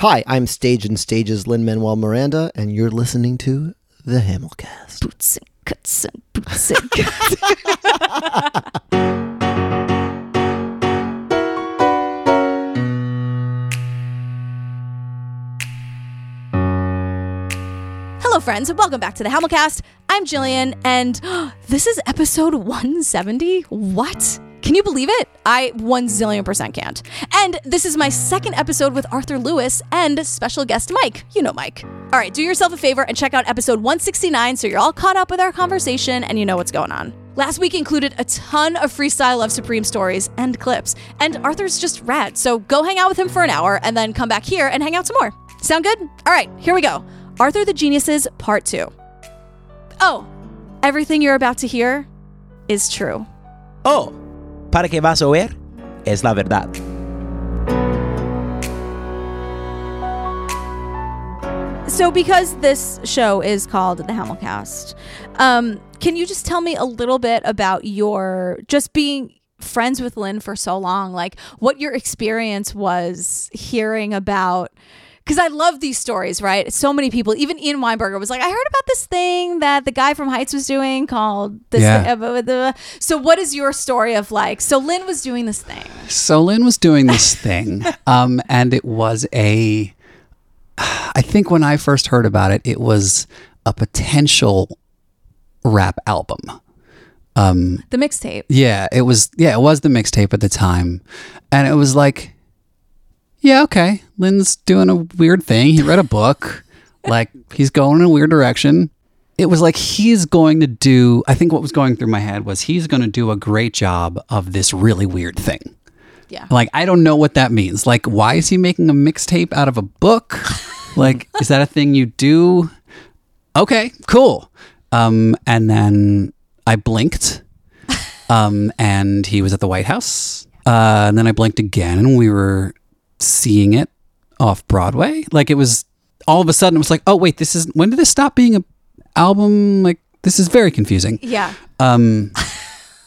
Hi, I'm Stage and Stage's Lin Manuel Miranda, and you're listening to the Hamilcast. Boots and cuts and boots and cuts. Hello, friends, and welcome back to the Hamilcast. I'm Jillian, and this is episode 170. What? Can you believe it? I one zillion percent can't. And this is my second episode with Arthur Lewis and special guest Mike. You know Mike. All right, do yourself a favor and check out episode 169 so you're all caught up with our conversation and you know what's going on. Last week included a ton of freestyle Love Supreme stories and clips, and Arthur's just rad. So go hang out with him for an hour and then come back here and hang out some more. Sound good? All right, here we go. Arthur the Geniuses, Part 2. Oh, everything you're about to hear is true. Oh, para que vas a oír es la verdad. So, because this show is called the Hamilcast, um, can you just tell me a little bit about your just being friends with Lin for so long? Like, what your experience was hearing about. Because I love these stories, right? So many people, even Ian Weinberger was like, I heard about this thing that the guy from Heights was doing called this. Yeah. uh, blah, blah, blah." So, what is your story of like? So, Lin was doing this thing. So Lin was doing this thing, um, and it was a. I think when I first heard about it, it was a potential rap album. The mixtape. Yeah, it was. Yeah, it was the mixtape at the time, and it was like, yeah, okay, Lin's doing a weird thing. He read a book, like he's going in a weird direction. It was like he's going to do. I think what was going through my head was he's going to do a great job of this really weird thing. Yeah. Like, I don't know what that means. Like, why is he making a mixtape out of a book? like, is that a thing you do? Okay, cool. Um, and then I blinked, um, and he was at the White House. Uh, and then I blinked again, and we were seeing it off Broadway. Like, it was all of a sudden, it was like, oh, wait, this is when did this stop being a album? Like, this is very confusing Yeah. um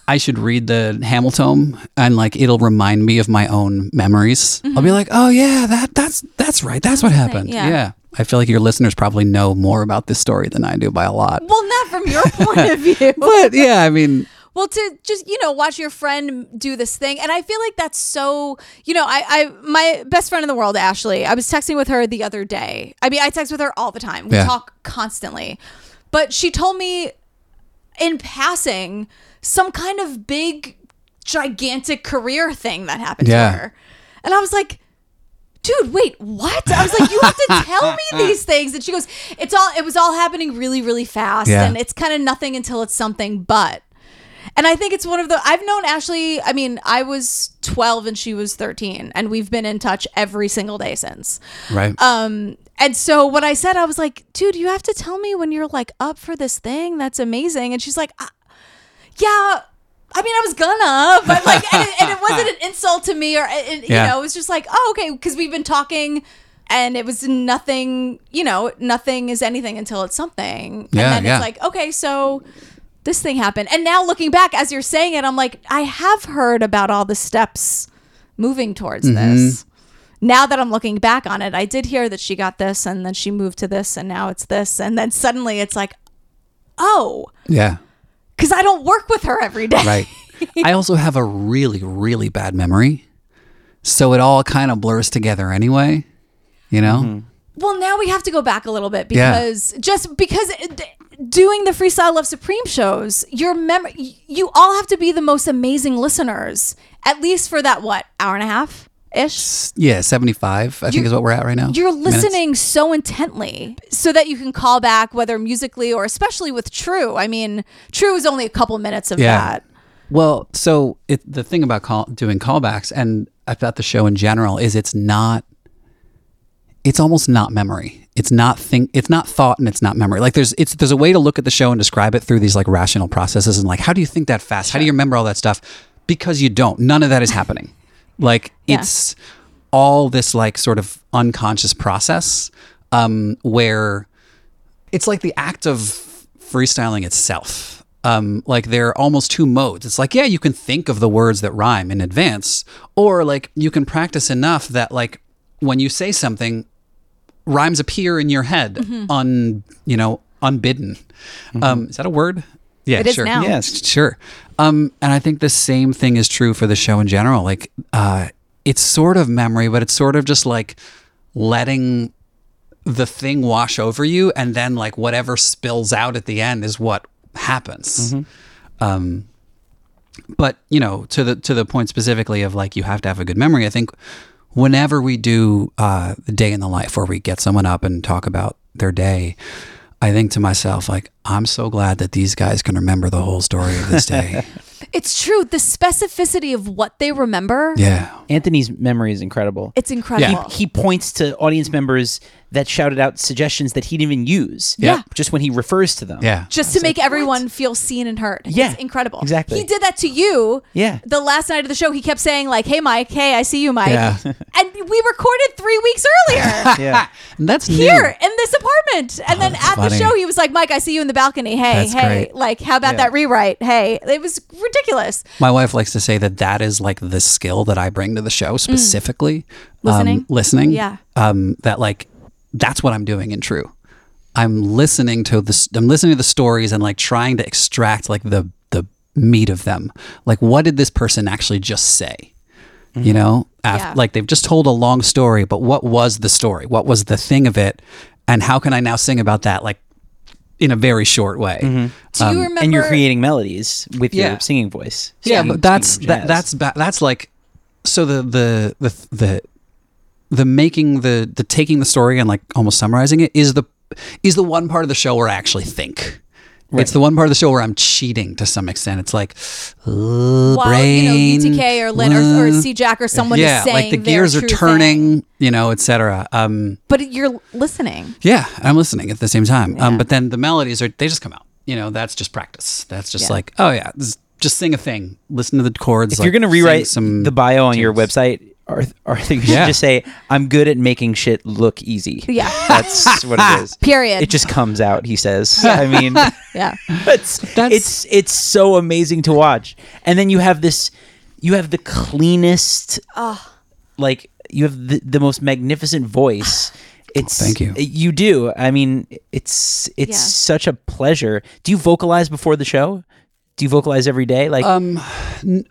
I should read the Hamilton and like it'll remind me of my own memories. I'll be like, "Oh yeah, that that's that's right. That's what happened." yeah. I feel like your listeners probably know more about this story than I do by a lot. Well, not from your point of view. But yeah, I mean, Well, to just you know watch your friend do this thing, and I feel like that's so you know I I my best friend in the world, Ashley. I was texting with her the other day. I mean, I text with her all the time. We Yeah. talk constantly, but she told me in passing some kind of big, gigantic career thing that happened Yeah. to her, and I was like. Dude, wait, what? I was like, you have to tell me these things. And she goes, it's all, it was all happening really, really fast. Yeah. And it's kind of nothing until it's something, but. And I think it's one of the I've known Ashley, I mean, I was 12 and she was 13 and we've been in touch every single day since. right? Um and so when I said I was like, "Dude, you have to tell me when you're like up for this thing. That's amazing." And she's like, "Uh, "Yeah, I mean, I was gonna, but like, and it, and it wasn't an insult to me, or it, you Yeah. know, it was just like, oh, okay, because we've been talking, and it was nothing, you know, nothing is anything until it's something, Yeah, and then yeah. it's like, okay, so this thing happened, and now looking back as you're saying it, I'm like, I have heard about all the steps moving towards Mm-hmm. this. Now that I'm looking back on it, I did hear that she got this, and then she moved to this, and now it's this, and then suddenly it's like, oh, yeah, because I don't work with her every day. right. I also have a really really bad memory. So it all kind of blurs together anyway, you know? Well, now we have to go back a little bit Yeah. because just because it- doing the Freestyle Love Supreme shows, your mem you all have to be the most amazing listeners, at least for that what hour and a half ish. Yeah, 75 I think is what we're at right now. You're Minutes. listening so intently so that you can call back, whether musically or especially with True. I mean, True is only a couple minutes of Yeah. that. Well, so it, the thing about call, doing callbacks and about the show in general is it's not. It's almost not memory. It's not think. It's not thought, and it's not memory. Like there's it's there's a way to look at the show and describe it through these like rational processes and like how do you think that fast? How do you remember all that stuff? Because you don't. None of that is happening. Like Yeah. it's all this like sort of unconscious process um, where it's like the act of freestyling itself. Um, like there are almost two modes. It's like, yeah, you can think of the words that rhyme in advance, or like you can practice enough that like when you say something, rhymes appear in your head Mm-hmm. un you know unbidden. Um, is that a word? Yeah, It is sure. now. Yes. Sure. Um, and I think the same thing is true for the show in general. Like, uh, it's sort of memory, but it's sort of just like letting the thing wash over you, and then like whatever spills out at the end is what happens. Um, but you know, to the to the point specifically of like you have to have a good memory. I think whenever we do uh, the day in the life where we get someone up and talk about their day. I think to myself, like, I'm so glad that these guys can remember the whole story of this day. It's true. The specificity of what they remember, yeah. Anthony's memory is incredible. it's incredible. he points to audience members that shouted out suggestions that he didn't even use. Yeah. Just when he refers to them. Yeah. just to make everyone feel seen and heard. Yeah, it's incredible. exactly. He did that to you. Yeah. The last night of the show, he kept saying like, "Hey, Mike. Hey, I see you, Mike." Yeah. and we recorded three weeks earlier Yeah. And that's here new. in this apartment. And then that's at the show, he was like, "Mike, I see you in the balcony. Hey, That's hey, great. like, how about Yeah. that rewrite? Hey, it was ridiculous. My wife likes to say that that is like the skill that I bring to the show specifically. Mm. Listening? Um, listening. Yeah. Um, that like, that's what I'm doing in True. I'm listening to this. I'm listening to the stories and like trying to extract like the the meat of them. Like, what did this person actually just say? You mm-hmm. know, Af- Yeah. like they've just told a long story, but what was the story? What was the thing of it? And how can I now sing about that like in a very short way? Mm-hmm. Do you um, remember? And you're creating melodies with Yeah. your singing voice. yeah, but that's that, that's ba- that's like so the the the the the making the the taking the story and like almost summarizing it is the is the one part of the show where I actually think. It's the one part of the show where I'm cheating to some extent. It's like, uh, while brain, you know UTK or Lin or, or uh, C Jack or someone yeah, is saying like the gears are turning, thing. you know, etc. Um, but you're listening. yeah, I'm listening at the same time. Um, but then the melodies are they just come out. You know, that's just practice. That's just Yeah. like, oh yeah, just sing a thing. Listen to the chords. if like, you're going to rewrite some the bio on your website, or, or I think you should Yeah. just say, I'm good at making shit look easy. Yeah. That's what it is. Period. It just comes out, he says. I mean, yeah. it's, That's- it's it's so amazing to watch. And then you have this you have the cleanest like you have the, the most magnificent voice. It's Thank you. You do. I mean, it's it's Yeah. such a pleasure. Do you vocalize before the show? Do you vocalize every day? Like Um, n-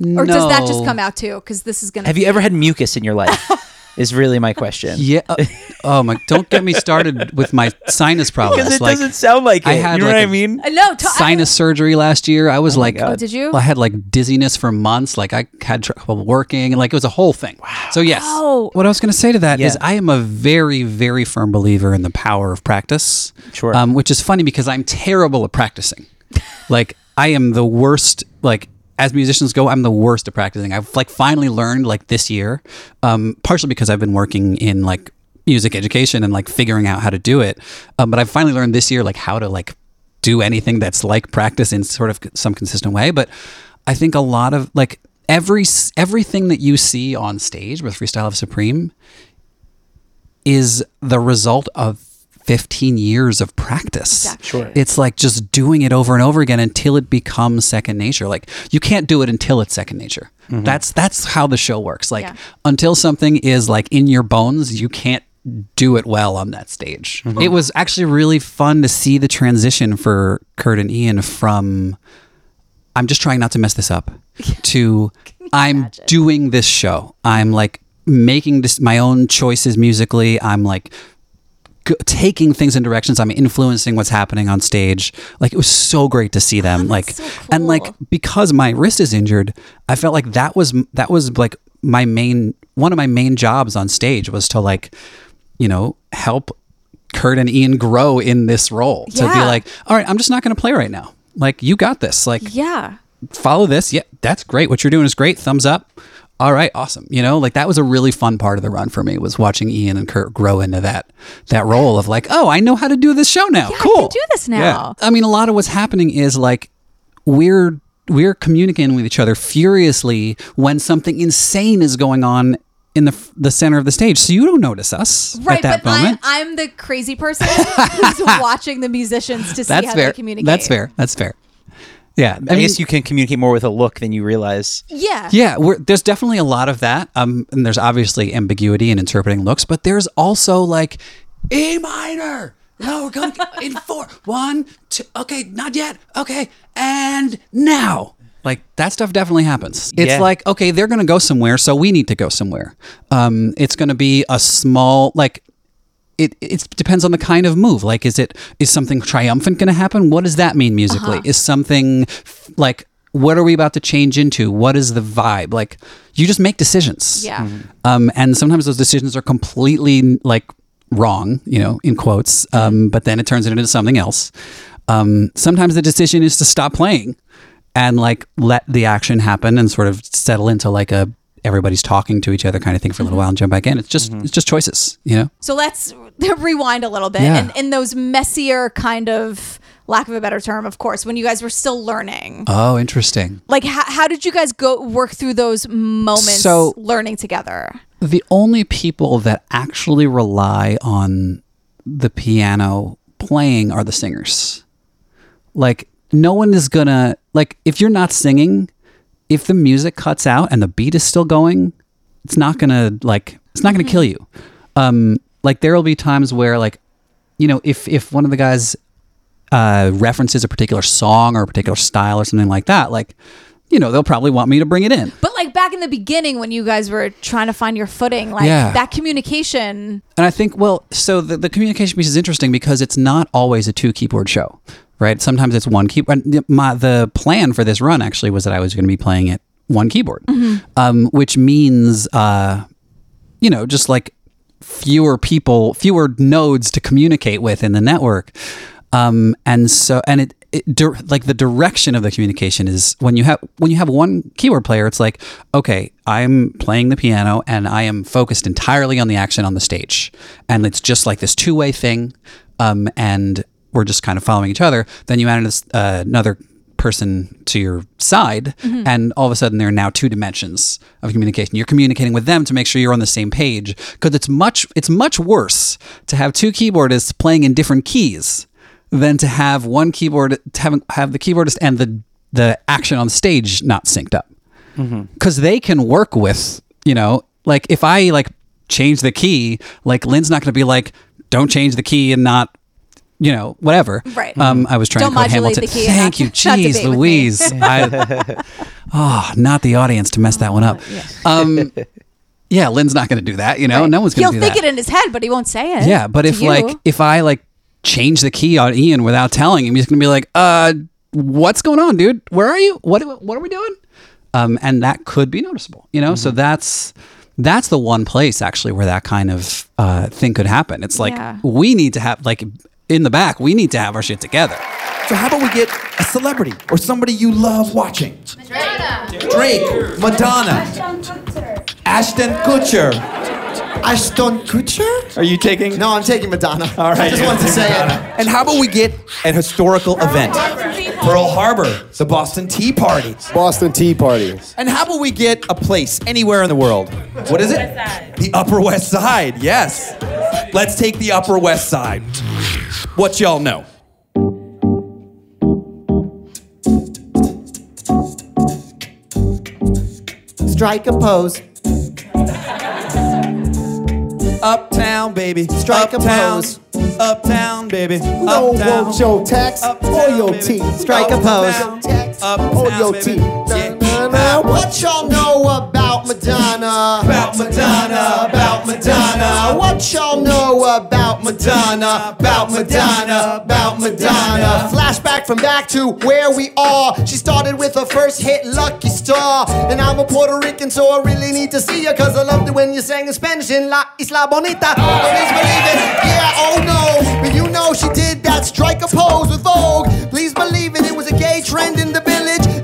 Or does that just no. come out too? Because this is gonna. have you ever had mucus in your life? is really my question. Yeah. uh, oh my! Don't get me started with my sinus problems. Because it like, doesn't sound like it. I had you know like what I a- mean? Uh, no, to, sinus surgery last year. I was like, God. Oh, did you? I had like dizziness for months. Like I had trouble working. Like it was a whole thing. So yes. Wow. What I was going to say to that is, Yeah. I am a very, very firm believer in the power of practice. Sure. Um, which is funny because I'm terrible at practicing. like I am the worst. Like as musicians go, I'm the worst at practicing. I've like finally learned like this year, um, partially because I've been working in like music education and like figuring out how to do it. Um, but I've finally learned this year like how to like do anything that's like practice in sort of some consistent way. But I think a lot of like every everything that you see on stage with Freestyle Love Supreme is the result of 15 years of practice. Exactly. Sure. It's like just doing it over and over again until it becomes second nature. Like you can't do it until it's second nature. Mm-hmm. That's that's how the show works. Like Yeah. until something is like in your bones, you can't do it well on that stage. Mm-hmm. It was actually really fun to see the transition for Kurt and Ian from I'm just trying not to mess this up to I'm imagine? doing this show. I'm like making this my own choices musically. I'm like g- taking things in directions. I'm influencing what's happening on stage. Like it was so great to see them. like so and like because my wrist is injured, I felt like that was that was like my main one of my main jobs on stage was to like you know help Kurt and Ian grow in this role to be like, all right, I'm just not going to play right now. Like you got this. Like Yeah. follow this. Yeah, that's great. What you're doing is great. Thumbs up. All right, awesome. You know, like that was a really fun part of the run for me was watching Ian and Kurt grow into that that role of like, oh, I know how to do this show now. Yeah, I cool. can do this now. I mean, a lot of what's happening is like we're we're communicating with each other furiously when something insane is going on in the the center of the stage. So you don't notice us Right, at that but moment. I'm, I'm the crazy person who's watching the musicians to see that's how fair. they communicate. That's fair. That's fair. Yeah, I, mean- guess you can communicate more with a look than you realize. Yeah. Yeah, we're, there's definitely a lot of that. Um, and there's obviously ambiguity in interpreting looks, but there's also like E minor. No, we're going in four, one, two. Okay, not yet. Okay, and now. Like that stuff definitely happens. It's Yeah. like okay, they're going to go somewhere, so we need to go somewhere. Um, it's going to be a small like it it depends on the kind of move. Like, is it is something triumphant going to happen? What does that mean musically? Is something like what are we about to change into? What is the vibe? Like, you just make decisions. Yeah. Um, and sometimes those decisions are completely like wrong, you know, in quotes. Um, but then it turns it into something else. Um, sometimes the decision is to stop playing and like let the action happen and sort of settle into like a everybody's talking to each other kind of thing for a little mm-hmm. while and jump back in. It's just mm-hmm. it's just choices, you know. So let's rewind a little bit. Yeah. And in those messier kind of lack of a better term, of course, when you guys were still learning. Oh, interesting. Like how, how did you guys go work through those moments So- learning together? the only people that actually rely on the piano playing are the singers. Like, no one is gonna, like, if you're not singing, if the music cuts out and the beat is still going, it's not gonna, like, it's not gonna kill you. Um, like, there will be times where, like, you know, if, if one of the guys uh, references a particular song or a particular style or something like that, like, you know, they'll probably want me to bring it in. But like back in the beginning when you guys were trying to find your footing, like Yeah. that communication. And I think, well, so the, the communication piece is interesting because it's not always a two keyboard show, right? Sometimes it's one keyboard. My, the plan for this run actually was that I was going to be playing it one keyboard, um, which means, uh, you know, just like fewer people, fewer nodes to communicate with in the network. Um, and so, and it, it dir- like the direction of the communication is when you have when you have one keyboard player, it's like, okay, I'm playing the piano and I am focused entirely on the action on the stage, and it's just like this two way thing, um, and we're just kind of following each other. Then you add this, uh, another person to your side and all of a sudden there are now two dimensions of communication. You're communicating with them to make sure you're on the same page because it's much it's much worse to have two keyboardists playing in different keys than to have one keyboard to have, have the keyboardist and the the action on stage not synced up. Because they can work with you know like if i like change the key like lin's not going to be like don't change the key and not you know whatever Right. um i was trying Don't to quote hamilton the key thank not- you jeez debate with me. louise I, oh not the audience to mess that one up um yeah lin's not going to do that you know no one's going to. He'll think that it in his head, but he won't say it. yeah, but to if you. like if I like change the key on Ian without telling him, he's gonna be like, "Uh, what's going on, dude? Where are you? What what are we doing?" Um, and that could be noticeable, you know. So that's that's the one place actually where that kind of uh, thing could happen. It's like Yeah. we need to have like in the back, we need to have our shit together. So how about we get a celebrity or somebody you love watching? Madonna. Drake, Madonna, Ashton Kutcher. Ashton Kutcher? Are you taking? No, I'm taking Madonna. All right. I just wanted to say it. And how about we get an historical event? Pearl Harbor, the Boston Tea Party. Boston Tea Party. And how about we get a place anywhere in the world? What is it? The Upper West Side. Yes. Let's take the Upper West Side. What y'all know? Strike a pose. Uptown, baby. Strike a pose. Uptown, baby. No Uptown. won't your tax or Uptown, your baby. teeth. Strike a pose. Uptown. Tax Uptown, or your baby. Yeah. Na, na, na. What y'all know about Madonna? About Madonna, about Madonna. What y'all know about Madonna? About Madonna, about Madonna. Flashback from back to where we are. She started with her first hit, Lucky Star. And I'm a Puerto Rican, so I really need to see her. Cause I loved it when you sang in Spanish in La Isla Bonita. Please believe it. Yeah, oh no. But you know she did that strike a pose with Vogue. Please believe it, it was a gay trend in the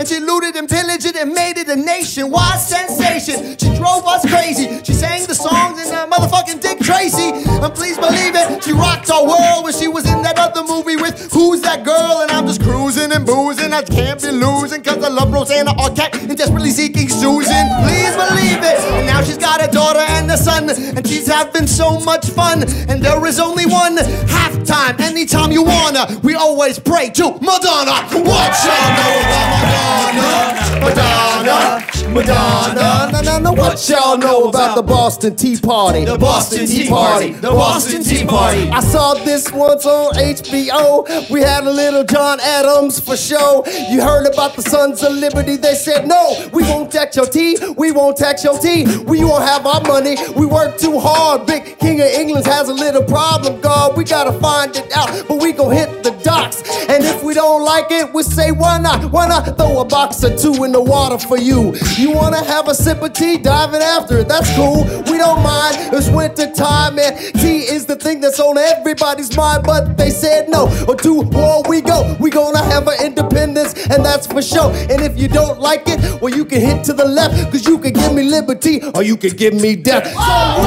And she looted and pillaged it and made it a nationwide sensation. She drove us crazy. She sang the songs in that motherfucking Dick Tracy. And please believe it, she rocked our world when she was in that other movie with Who's That Girl? And I'm just cruising and boozing. I can't be losing cause I love Rosanna Arquette and desperately seeking Susan. Please believe it. And now she's got a daughter and a son. And she's having so much fun. And there is only one half time, anytime you wanna. We always pray to Madonna. What y'all know about Madonna? Madonna, Madonna. No, no, no. What y'all know about the Boston Tea Party? The Boston Tea Party. The Boston Tea Party. I saw this once on HBO. We had a little John Adams for show. You heard about the Sons of Liberty. They said, no, we won't tax your tea. We won't tax your tea. We won't have our money. We work too hard. Big King of England has a little problem, God. We gotta find it out, but we gon' hit the docks. And if we don't like it, we say, why not? Why not throw a box or two in the water for you? You wanna have a sip of tea? Diving after it. That's cool. We don't mind. It's winter time, and tea is the thing that's on everybody's mind. But they said no. Or to war we go. We gonna have an independence, and that's for sure. And if you don't like it, well, you can hit to the left, cause you can give me liberty, or you can give me death. So y'all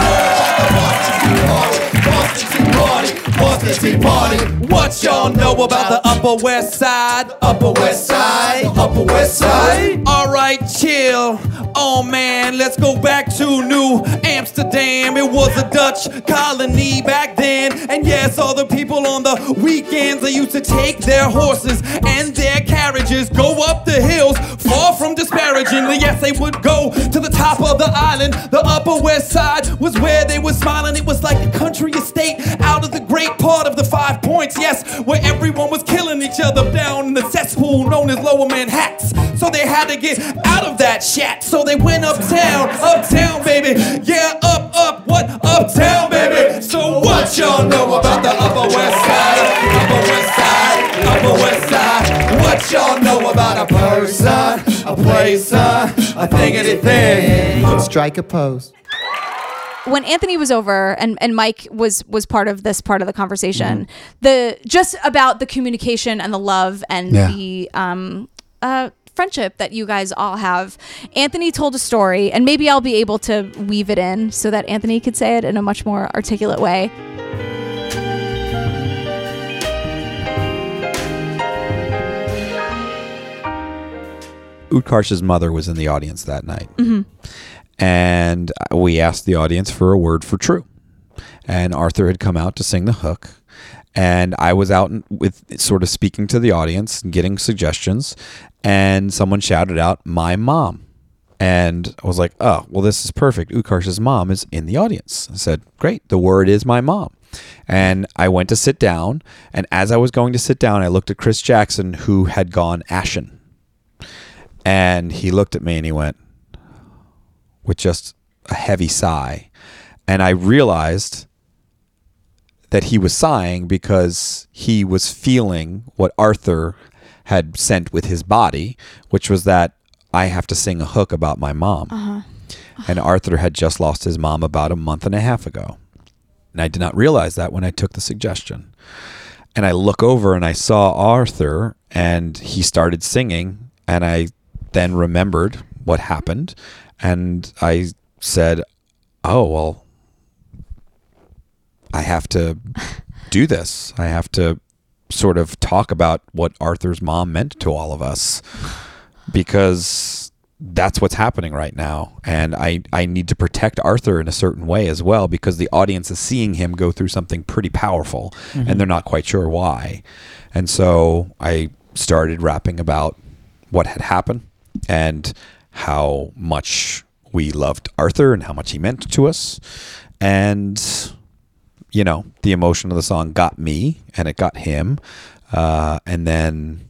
know about the Boston Tea Party? Boston Tea Party. What y'all know about the Upper West Side? Upper West Side, Upper West Side. Alright, chill. Oh man, let's go back to New Amsterdam. It was a Dutch colony back then. And yes, all the people on the weekends they used to take their horses and their carriages, go up the hills, far from disparagingly. Yes, they would go to the top of the island. The Upper West Side was where they were smiling. It was like a country estate out of the great part of the five points. Yes, where everyone was killing each other down in the cesspool known as Lower Manhattan. So they had to get out of that shat. So they went uptown, uptown, baby. Yeah, up, up, what? Uptown, baby. So what y'all know about the Upper West Side? Upper West Side, Upper West Side. What y'all know about a person, a place, uh, a thing, anything? Strike a pose. When Anthony was over and, and Mike was was part of this part of the conversation, Mm-hmm. the just about the communication and the love and Yeah. the um uh friendship that you guys all have. Anthony told a story and maybe I'll be able to weave it in so that Anthony could say it in a much more articulate way. Utkarsh's mother was in the audience that night. And we asked the audience for a word for true. And Arthur had come out to sing the hook. And I was out with sort of speaking to the audience and getting suggestions. And someone shouted out, My mom. And I was like, oh, well, this is perfect. Utkarsh's mom is in the audience. I said, great. The word is my mom. And I went to sit down. And as I was going to sit down, I looked at Chris Jackson, who had gone ashen. And he looked at me and he went with just a heavy sigh. And I realized that he was sighing because he was feeling what Arthur had sent with his body, which was that I have to sing a hook about my mom. Uh-huh. Uh-huh. And Arthur had just lost his mom about a month and a half ago. And I did not realize that when I took the suggestion. And I look over and I saw Arthur and he started singing. And I then remembered what happened. And I said, Oh, well, I have to do this. I have to sort of talk about what Arthur's mom meant to all of us because that's what's happening right now. And I, I need to protect Arthur in a certain way as well because the audience is seeing him go through something pretty powerful and mm-hmm. they're not quite sure why. And so I started rapping about what had happened and how much we loved Arthur and how much he meant to us. And you know, the emotion of the song got me and it got him. Uh, and then,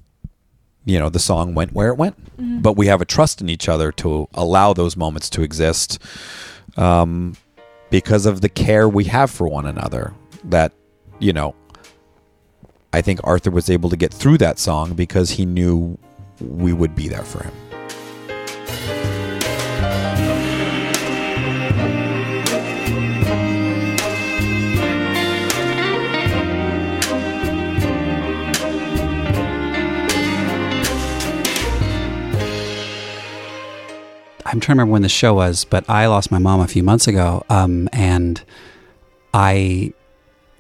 you know, the song went where it went. But we have a trust in each other to allow those moments to exist um, because of the care we have for one another. That, you know, I think Arthur was able to get through that song because he knew we would be there for him. Trying to remember when the show was, but I lost my mom a few months ago, um, and I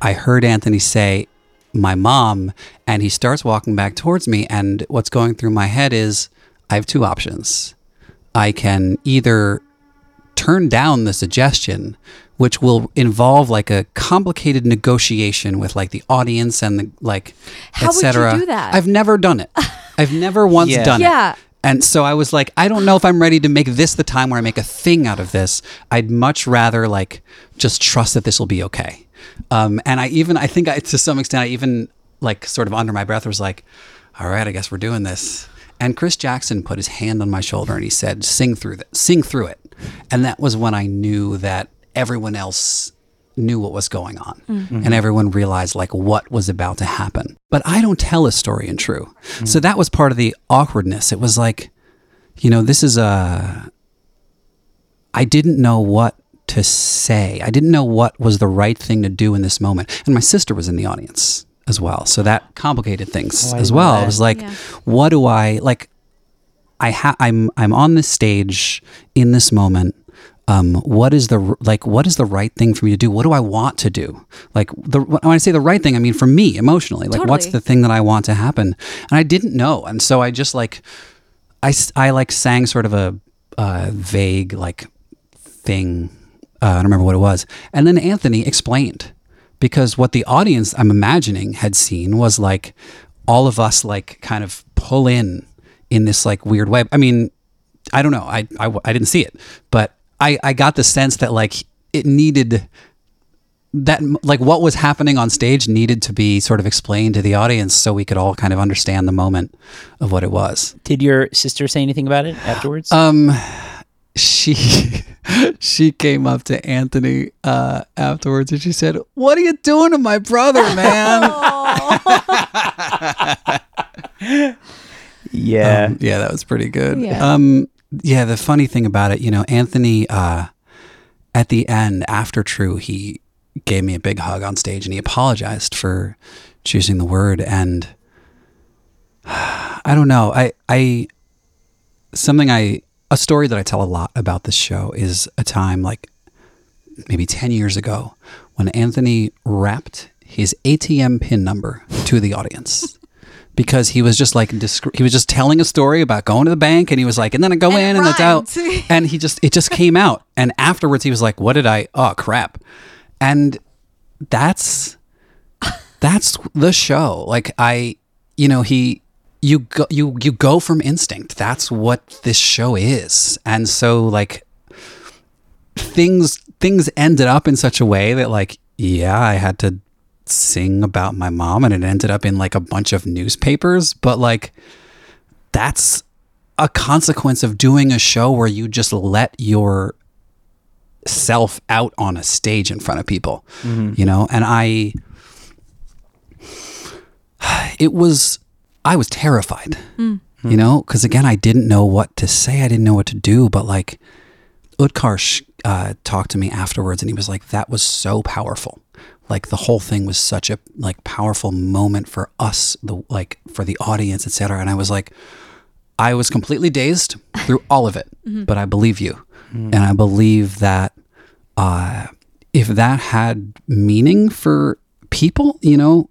I heard Anthony say my mom, and he starts walking back towards me, and what's going through my head is I have two options. I can either turn down the suggestion, which will involve like a complicated negotiation with like the audience and the like, etc. How would you etc. do that? I've never done it. I've never once Yeah. done Yeah. it. And so I was like, I don't know if I'm ready to make this the time where I make a thing out of this. I'd much rather like just trust that this will be okay. Um, and I even, I think I, to some extent, I even like sort of under my breath was like, all right, I guess we're doing this. And Chris Jackson put his hand on my shoulder and he said, sing through that, sing through it. And that was when I knew that everyone else knew what was going on mm. and everyone realized like what was about to happen. But I don't tell a story in true. So that was part of the awkwardness. It was like, you know, this is a. I didn't know what to say. I didn't know what was the right thing to do in this moment. And my sister was in the audience as well. So that complicated things Oh, as well. know I was like, Yeah. what do I like I ha- I'm I'm on this stage in this moment. Um, what is the like? What is the right thing for me to do? What do I want to do? Like the when I say the right thing, I mean for me emotionally. Like what's the thing that I want to happen? And I didn't know, and so I just like i, I like sang sort of a uh, vague like thing. Uh, I don't remember what it was. And then Anthony explained because what the audience I'm imagining had seen was like all of us like kind of pull in in this like weird way. I mean, I don't know. I, I, I didn't see it, but I, I got the sense that like it needed that like what was happening on stage needed to be sort of explained to the audience so we could all kind of understand the moment of what it was. Did your sister say anything about it afterwards? Um, she she came up to Anthony uh, afterwards and she said, "What are you doing to my brother, man?" yeah. Um, yeah, that was pretty good. Yeah. Um, yeah, the funny thing about it, you know, Anthony, uh, at the end after True, he gave me a big hug on stage and he apologized for choosing the word. And I don't know, I, I, something I, a story that I tell a lot about this show is a time like maybe 10 years ago when Anthony rapped his ATM pin number to the audience. Because he was just like he was just telling a story about going to the bank, and he was like, and then I go And in and it's out, and he just it just came out, and afterwards he was like, "What did I? Oh crap!" And that's that's the show. Like I, you know, he you go you you go from instinct. That's what this show is, and so like things things ended up in such a way that like yeah i had to sing about my mom and it ended up in like a bunch of newspapers but like that's a consequence of doing a show where you just let your self out on a stage in front of people you know? And i it was i was terrified you know? Because again i didn't know what to say i didn't know what to do but like Utkarsh uh, talked to me afterwards, and he was like, "That was so powerful. Like the whole thing was such a like powerful moment for us, the like for the audience, etc." And I was like, I was completely dazed through all of it, but I believe you, and I believe that uh, if that had meaning for people, you know,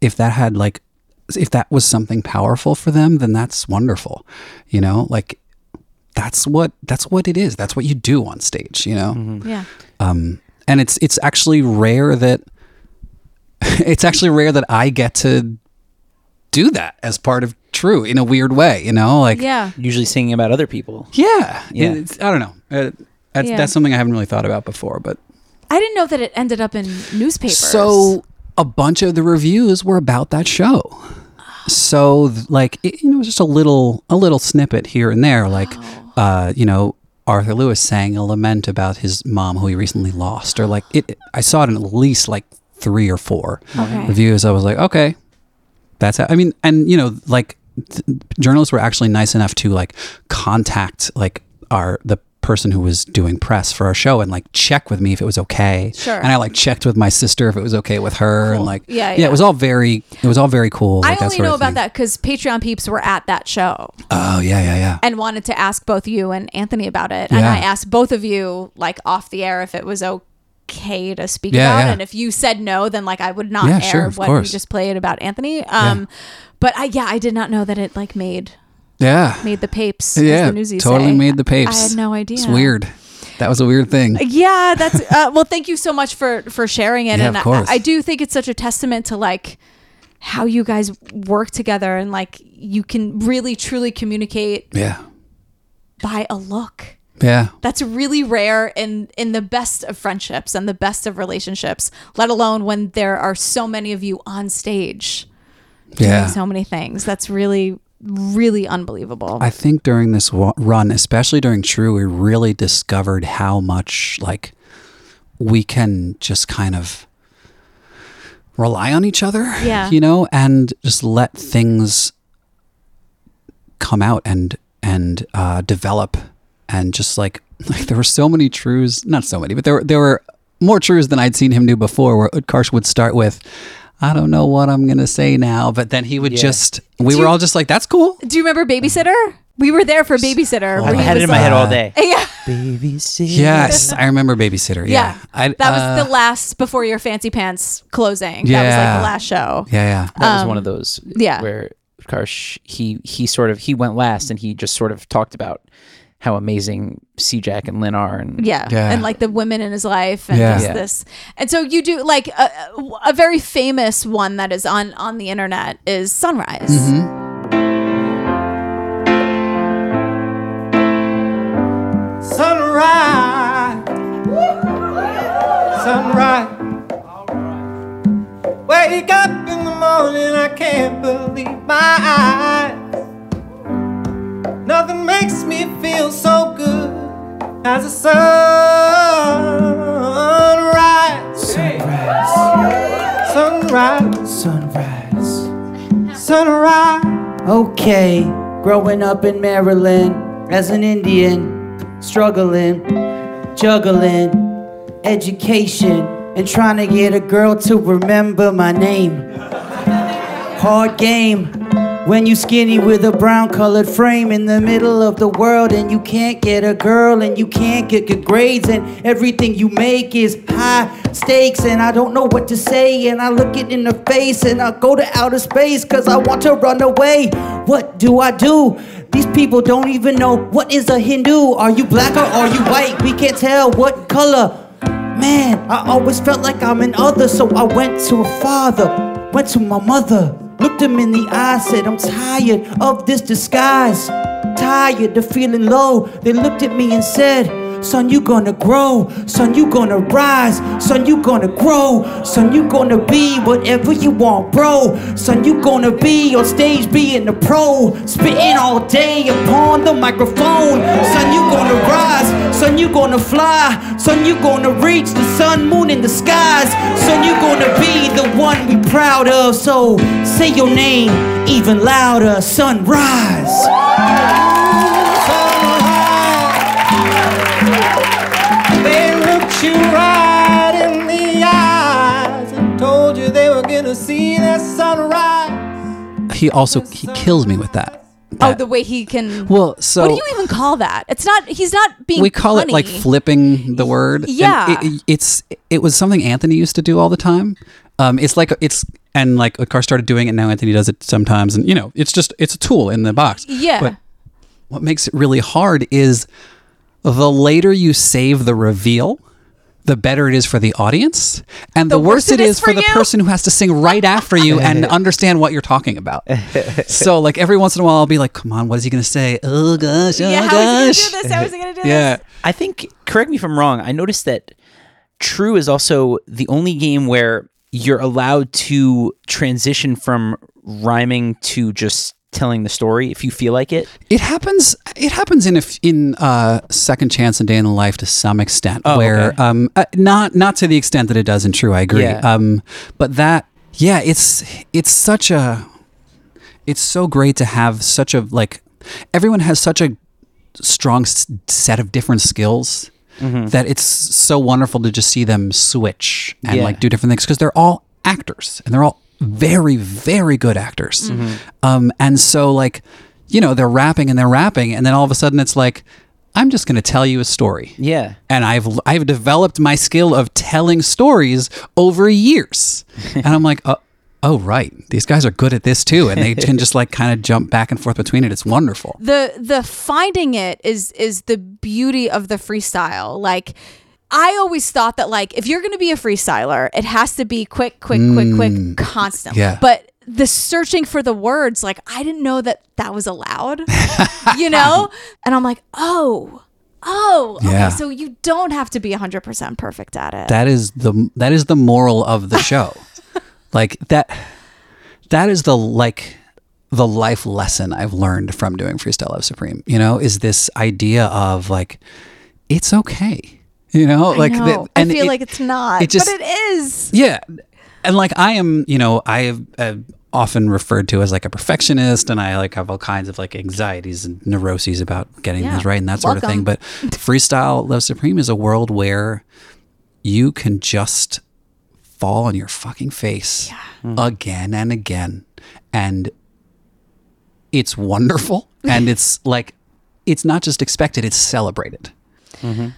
if that had like if that was something powerful for them, then that's wonderful, you know, like that's what that's what it is. That's what you do on stage, you know. Yeah. Um, and it's it's actually rare that it's actually rare that I get to do that as part of True in a weird way, you know. Like Yeah. Usually singing about other people. yeah, Yeah. It's, I don't know. Uh, that's Yeah. that's something I haven't really thought about before, but I didn't know that it ended up in newspapers. So a bunch of the reviews were about that show. So like it, you know, just a little a little snippet here and there, like uh, you know, Arthur Lewis sang a lament about his mom who he recently lost, or like it. I saw it in at least like three or four Okay. reviews. I was like, okay, that's. How, I mean, and you know, like th- journalists were actually nice enough to like contact like our the person who was doing press for our show and like check with me if it was okay. Sure. And I like checked with my sister if it was okay with her and like Yeah, yeah, yeah. it was all very it was all very cool. I like, that only know about that because Patreon peeps were at that show Oh yeah, yeah, yeah. and wanted to ask both you and Anthony about it. And I asked both of you, like off the air, if it was okay to speak Yeah, about. yeah. And if you said no, then like I would not Yeah, air sure, what course. we just played about Anthony. Um, But I, yeah, I did not know that it like made Yeah. made the papes. Yeah, the totally say. made the papes. I had no idea. It's weird. That was a weird thing. Yeah, that's uh, well. Thank you so much for for sharing it, Yeah, and of course. I, I do think it's such a testament to like how you guys work together, and like you can really truly communicate Yeah. by a look. Yeah. That's really rare in in the best of friendships and the best of relationships. Let alone when there are so many of you on stage doing Yeah. so many things. That's really really unbelievable. I think during this run, especially during True, we really discovered how much like we can just kind of rely on each other. Yeah. You know, and just let things come out and and uh, develop and just like like there were so many trues, not so many, but there were there were more trues than I'd seen him do before. Where Utkarsh would start with. I don't know what I'm gonna say now, but then he would just. We Do were you- all just like, "That's cool." Do you remember Babysitter? We were there for Babysitter. I where he had it was in my head all day. Yeah. Babysitter. Yes, I remember Babysitter. Yeah. Yeah, I, that was uh, the last before your fancy pants closing. That was like the last show. Yeah, yeah. That was one of those. Um, yeah. Where Karsh he he sort of he went last and he just sort of talked about how amazing C Jack and Lin are and Yeah. Yeah. And like the women in his life and Yeah. Yeah. this. And so you do like a, a very famous one that is on on the internet is Sunrise. Mm-hmm. Sunrise. Sunrise. Wake up in the morning, I can't believe my eyes. Nothing makes me feel so good as a sunrise. Sunrise. Sunrise. Sunrise. Okay, growing up in Maryland as an Indian, struggling, juggling, education, and trying to get a girl to remember my name. Hard game when you skinny with a brown colored frame in the middle of the world and you can't get a girl and you can't get good grades and everything you make is high stakes and I don't know what to say and I look it in the face and I go to outer space cause I want to run away. What do I do? These people don't even know what is a Hindu. Are you black or are you white? We can't tell what color. Man, I always felt like I'm an other, so I went to a father, went to my mother, looked him in the eye, said, I'm tired of this disguise, tired of feeling low. They looked at me and said, Son, you gonna grow, son, you gonna rise, son, you gonna grow, son, you gonna be whatever you want, bro. Son, you gonna be on stage being a pro, spitting all day upon the microphone. Son, you gonna rise, son, you gonna fly, son, you gonna reach the sun, moon, in the skies. Son, you gonna be the one we proud of. So say your name even louder, sunrise. He also he kills me with that. Oh, the way he can well, so What do you even call that? It's not he's not being we call it like flipping the word. Yeah. it- it's it was something Anthony used to do all the time. Um, it's like it's and like a car started doing it now. Anthony does it sometimes, and you know, it's just it's a tool in the box. Yeah. But what makes it really hard is the later you save the reveal, the better it is for the audience, and the, worse it is, for, the person who has to sing right after you and understand what you're talking about. so, like every once in a while, I'll be like, "Come on, what is he going to say? Oh gosh, oh Yeah, how is he gosh." gonna do this? How is he gonna do yeah. this? I think correct me if I'm wrong. I noticed that True is also the only game where you're allowed to transition from rhyming to just telling the story if you feel like it. It happens. It happens in a in uh, Second Chance and Day in the Life to some extent, Oh, where okay. um, uh, not not to the extent that it does in True. I agree. Yeah. Um, but that, yeah, it's it's such a, it's so great to have such a like, everyone has such a strong s- set of different skills. Mm-hmm. That it's so wonderful to just see them switch and Yeah. like do different things because they're all actors and they're all very very good actors Mm-hmm. um, and so like you know they're rapping and they're rapping and then all of a sudden it's like i'm just going to tell you a story Yeah. and i've i've developed my skill of telling stories over years and i'm like uh, oh right, these guys are good at this too, and they can just like kind of jump back and forth between it. It's wonderful. the the finding it is is the beauty of the freestyle like I always thought that like if you're going to be a freestyler, it has to be quick, quick, quick, quick, mm. constantly. yeah. But the searching for the words, like I didn't know that that was allowed, you know. And I'm like, oh, oh, okay. Yeah. So you don't have to be 100 percent perfect at it. That is the that is the moral of the show. like that that is the like the life lesson I've learned from doing Freestyle Love Supreme, you know, is this idea of like it's okay. You know, like I, the- know. I feel it- like it's not, it just- but it is. Yeah. And like I am, you know, I have uh, often referred to as like a perfectionist and I like have all kinds of like anxieties and neuroses about getting Yeah. things right and that sort of thing. But freestyle Love Supreme is a world where you can just fall on your fucking face again and again. And it's wonderful. and it's like, it's not just expected, it's celebrated. Well,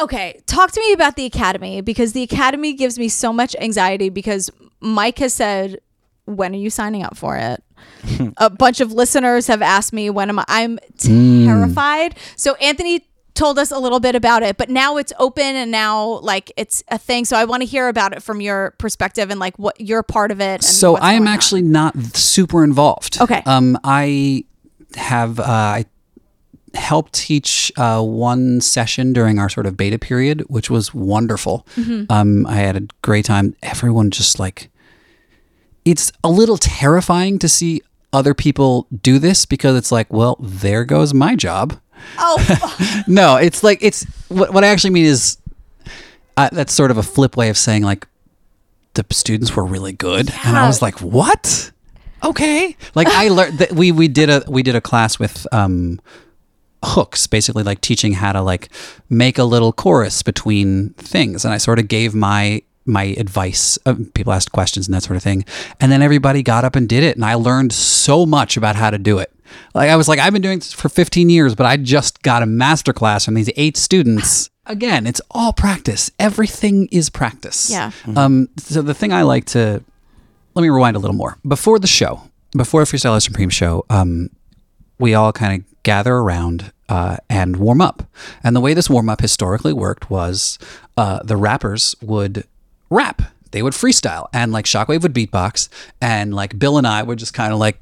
okay. Talk to me about the academy because the academy gives me so much anxiety because Mike has said, "When are you signing up for it?" a bunch of listeners have asked me when am I I'm terrified. So Anthony told us a little bit about it, but now it's open and now like it's a thing. So I want to hear about it from your perspective and like what you're part of it. And so I am going on. actually not super involved. Okay. Um, I have uh, I helped teach uh, one session during our sort of beta period, which was wonderful. Mm-hmm. Um, I had a great time. Everyone just like it's a little terrifying to see other people do this because it's like, well, there goes my job. Oh, No, it's like it's what what I actually mean is uh, that's sort of a flip way of saying like the students were really good, and I was like, what? Okay, like I learned that we we did a we did a class with um hooks basically like teaching how to like make a little chorus between things. And i sort of gave my my advice uh, people asked questions and that sort of thing. And then everybody got up and did it and i learned so much about how to do it. Like i was like i've been doing this for 15 years but i just got a master class from these eight students. Again it's all practice. Everything is practice. Yeah. um so the thing i like to let me rewind a little more. Before the show before the freestyle supreme show um we all kind of gather around uh, and warm up. And the way this warm up historically worked was uh, the rappers would rap, they would freestyle, and like Shockwave would beatbox, and like Bill and I would just kind of like,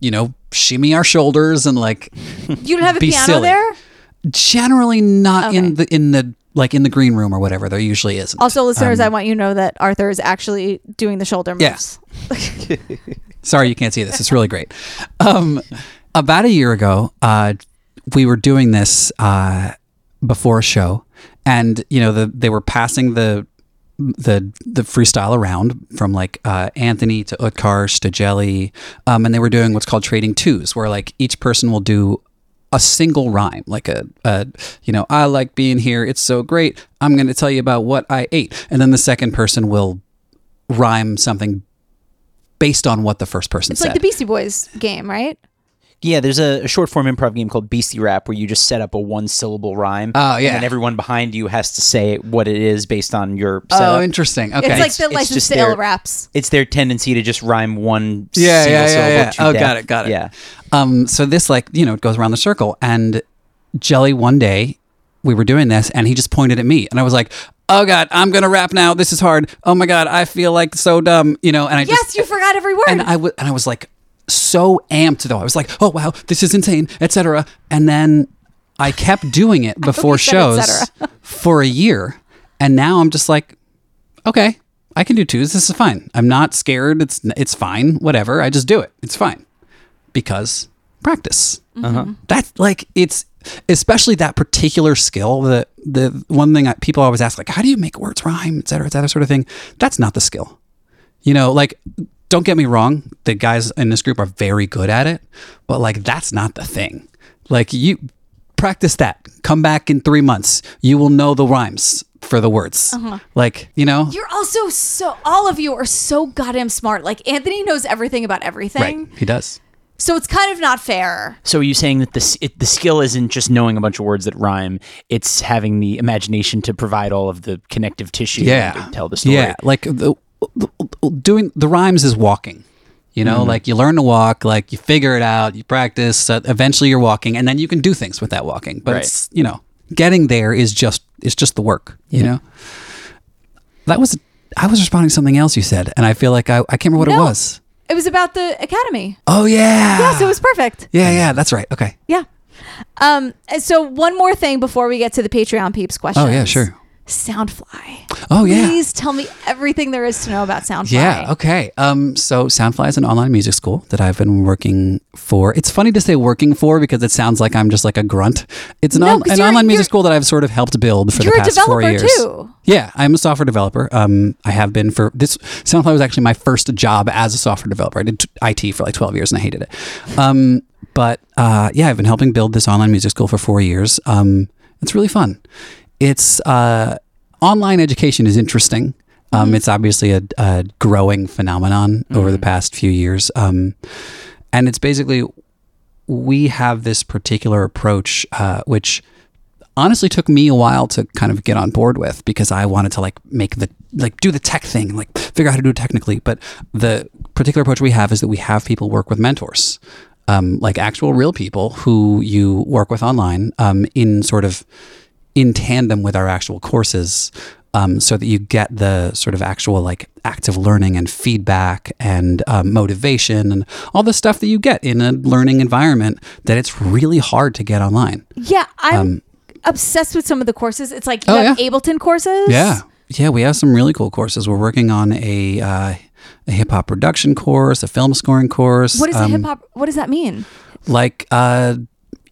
you know, shimmy our shoulders and like you don't have a piano silly. there. generally not Okay. in the in the like in the green room or whatever. There usually isn't. Also, listeners, I want you to know that Arthur is actually doing the shoulder moves. Yeah. moves. Sorry, you can't see this. It's really great. Um, about a year ago, uh, we were doing this uh, before a show, and you know, the they were passing the the the freestyle around from like uh, Anthony to Utkarsh to Jelly, um, and they were doing what's called trading twos, where like each person will do a single rhyme, like a, a you know, I like being here. It's so great. I'm going to tell you about what I ate, and then the second person will rhyme something based on what the first person It's said. like the Beastie Boys game, right? Yeah, there's a, a short form improv game called Beastie Rap where you just set up a one syllable rhyme. Oh, yeah. And then everyone behind you has to say what it is based on your setup. oh, interesting. Okay. It's like the it's license just to their- ill raps. it's their tendency to just rhyme one yeah, single yeah, yeah, syllable yeah. to Oh, death. got it, got it. Yeah. Um, so this like you know it goes around the circle, and Jelly one day we were doing this, and he just pointed at me, and I was like, "Oh God, I'm gonna rap now. This is hard. Oh my God, I feel like so dumb." You know, and I just Yes, just you forgot every word. and I w- and I was like so amped though. I was like, "Oh wow, this is insane," etc. And then I kept doing it before you said et shows for a year, and now I'm just like, okay, I can do twos. This is fine. I'm not scared. It's it's fine. Whatever. I just do it. It's fine because practice. Uh-huh. That's like it's especially that particular skill. The the one thing I, people always ask, like, how do you make words rhyme, et cetera, et cetera, sort of thing. That's not the skill. You know, like, don't get me wrong. The guys in this group are very good at it, but like, that's not the thing. Like, you practice that. Come back in three months. You will know the rhymes for the words. Uh-huh. Like, you know, You're also so all of you are so goddamn smart. Like Anthony knows everything about everything. right? He does. So it's kind of not fair. So are you saying that the it, the skill isn't just knowing a bunch of words that rhyme? It's having the imagination to provide all of the connective tissue yeah to tell the story. yeah like the, doing the rhymes is walking. You know, like you learn to walk, like you figure it out, you practice. Uh, eventually, you're walking, and then you can do things with that walking. But Right. it's you know, getting there is just it's just the work. You know, that was I was responding to something else you said, and I feel like I I can't remember what No. it was. It was about the academy. Oh yeah, Yes, it was perfect. Yeah, yeah, that's right. Okay. Yeah. Um. and So one more thing before we get to the Patreon peeps questions. Oh yeah, sure. Soundfly. Oh yeah. Please tell me everything there is to know about Soundfly. Yeah. Okay. Um. So Soundfly is an online music school that I've been working for. It's funny to say working for because it sounds like I'm just like a grunt. It's an, No, on, an online music school that I've sort of helped build for the past four years. too. Yeah, I'm a software developer. Um, I have been for this. Soundfly was actually my first job as a software developer. I did t- IT for like 12 years and I hated it. Um, but uh, yeah, I've been helping build this online music school for four years. Um, it's really fun. It's uh, online education is interesting. Um, It's obviously a, a growing phenomenon over the past few years. Um, and it's basically we have this particular approach, uh, which honestly took me a while to kind of get on board with because I wanted to like make the like do the tech thing, like figure out how to do it technically. But the particular approach we have is that we have people work with mentors, um, like actual real people who you work with online um, in sort of in tandem with our actual courses. Um, so that you get the sort of actual like active learning and feedback and um, motivation and all the stuff that you get in a learning environment that it's really hard to get online. Yeah, I'm obsessed with some of the courses. It's like you Um, Oh, have yeah. Ableton courses. Yeah. Yeah, we have some really cool courses. We're working on a, uh, a hip hop production course, a film scoring course. What is a um, hip hop? What does that mean? Like, uh,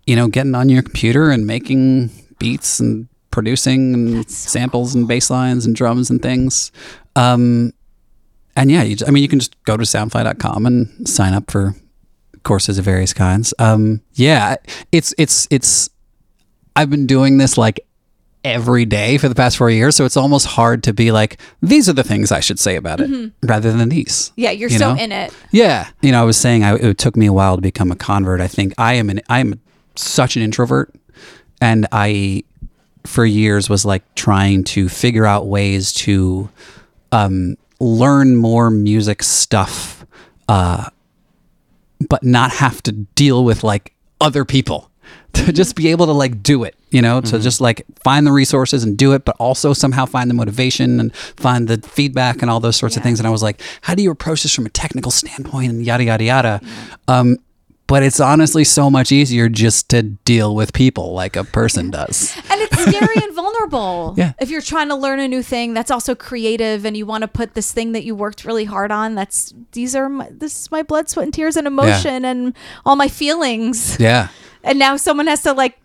you know, getting on your computer and making beats and producing and samples and bass lines and drums and things. Um, and yeah, I mean, you can just go to soundfly.com and sign up for courses of various kinds. Um, yeah, it's, it's, it's, I've been doing this like every day for the past four years. So it's almost hard to be like, these are the things I should say about it rather than these. Yeah, you're you so know? in it. Yeah. You know, I was saying I, it took me a while to become a convert. I think I am an, I am such an introvert and I, for years was like trying to figure out ways to, um, learn more music stuff, uh, but not have to deal with like other people. To just be able to like do it you know? To just like find the resources and do it but also somehow find the motivation and find the feedback and all those sorts of things. And i was like how do you approach this from a technical standpoint? and yada yada yada. Um but it's honestly so much easier just to deal with people like a person does And it's scary and vulnerable. Yeah. If you're trying to learn a new thing that's also creative and you want to put this thing that you worked really hard on, that's these are my, this is my blood, sweat, and tears and emotion and all my feelings. yeah And now someone has to like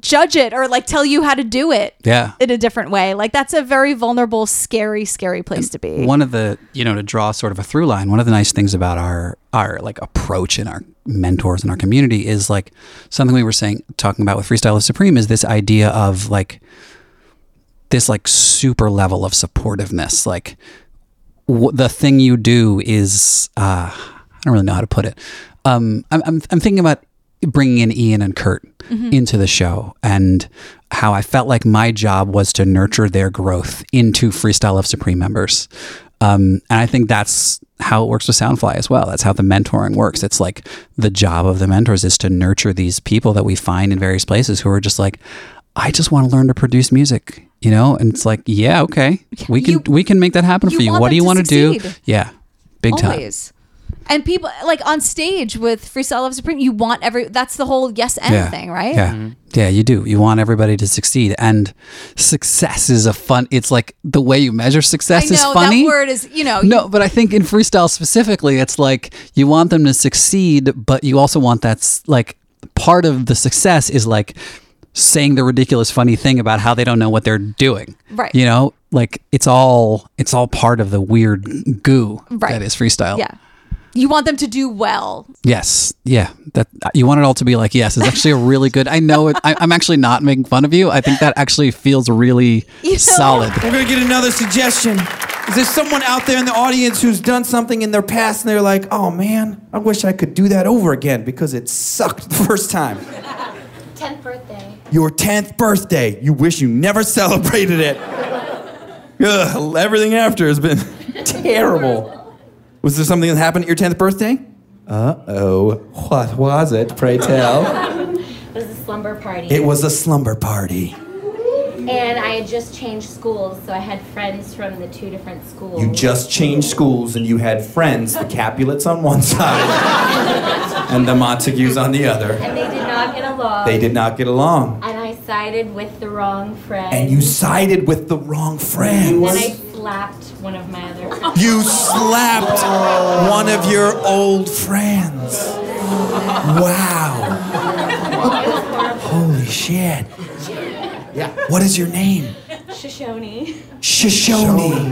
judge it or like tell you how to do it yeah in a different way. Like that's a very vulnerable, scary, scary place to be. one of the you know to draw sort of a through line one of the nice things about our our like approach and our mentors and our community is like something we were saying talking about with freestyle is supreme is this idea of like this like super level of supportiveness like w- the thing you do is uh i don't really know how to put it um i'm i'm, I'm thinking about bringing in ian and kurt into the show and how i felt like my job was to nurture their growth into freestyle Love Supreme members. Um, and i think that's how it works with soundfly as well. That's how the mentoring works. It's like the job of the mentors is to nurture these people that we find in various places who are just like i just want to learn to produce music you know? And it's like yeah okay. We can You- we can make that happen for you what do you want to do? yeah big time. Always. And people like on stage with Freestyle Love Supreme, you want every that's the whole yes and thing, right? Yeah. Mm-hmm. Yeah, you do. You want everybody to succeed. And success is a fun it's like the way you measure I success know is funny. that word is, you know, no, but I think in freestyle specifically, it's like you want them to succeed, but you also want that's like part of the success is like saying the ridiculous funny thing about how they don't know what they're doing. Right. You know, like it's all it's all part of the weird goo Right. that is freestyle. yeah. You want them to do well. Yes. Yeah. That you want it all to be like yes. It's actually a really good. I know it. I, I'm actually not making fun of you. I think that actually feels really You know? solid. We're gonna get another suggestion. Is there someone out there in the audience who's done something in their past and they're like, oh man, I wish I could do that over again because it sucked the first time? 10th birthday. Your 10th birthday. You wish you never celebrated it. Ugh, everything after has been terrible. Was there something that happened at your 10th birthday? Uh oh. What was it, pray tell? It was a slumber party. It was a slumber party. and I had just changed schools, so I had friends from the two different schools. You just changed schools and you had friends, the Capulets on one side and the Montagues on the other. and they did not get along. They did not get along. And I sided with the wrong friend. And you sided with the wrong friends. And I slapped one of my other friends. You slapped one of your old friends. Wow. Holy shit. Yeah. What is your name? Shoshone. Shoshone.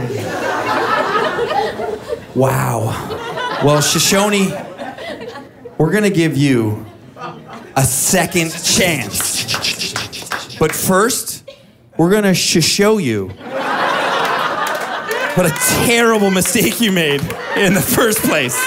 Wow. Well, Shoshone, we're going to give you a second chance. But first, we're going to show you what a terrible mistake you made in the first place.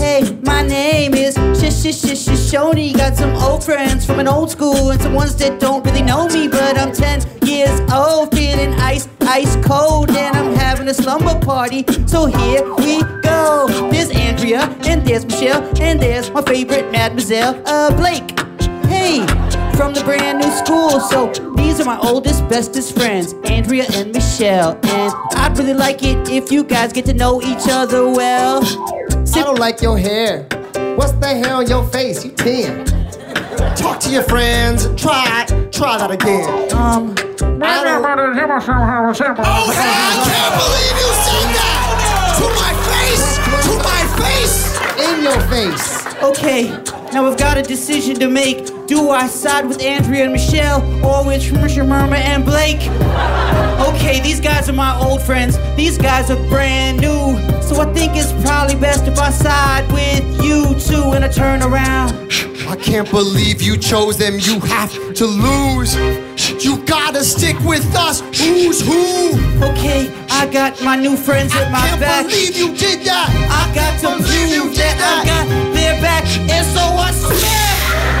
Hey, my name is Shoni. Got some old friends from an old school and some ones that don't really know me. But I'm 10 years old, feeling ice, ice cold. And I'm having a slumber party. So here we go. There's Andrea, and there's Michelle, and there's my favorite Mademoiselle, uh, Blake. Hey, from the brand new school. So these are my oldest, bestest friends, Andrea and Michelle. And I'd really like it if you guys get to know each other well. I don't like your hair. What's the hair on your face? You 10. Talk to your friends. Try it. Try that again. Um, I don't. I can't believe you said that! To my face! To my face! In your face. Okay, now we've got a decision to make. Do I side with Andrea and Michelle or with Murma and Blake? Okay, these guys are my old friends. These guys are brand new. So I think it's probably best if I side with you two and I turn around. I can't believe you chose them. You have to lose. You gotta stick with us. Who's who? Okay, I got my new friends at my back. I Can't believe you did that. I got to believe you prove did that I got their back, and so I smack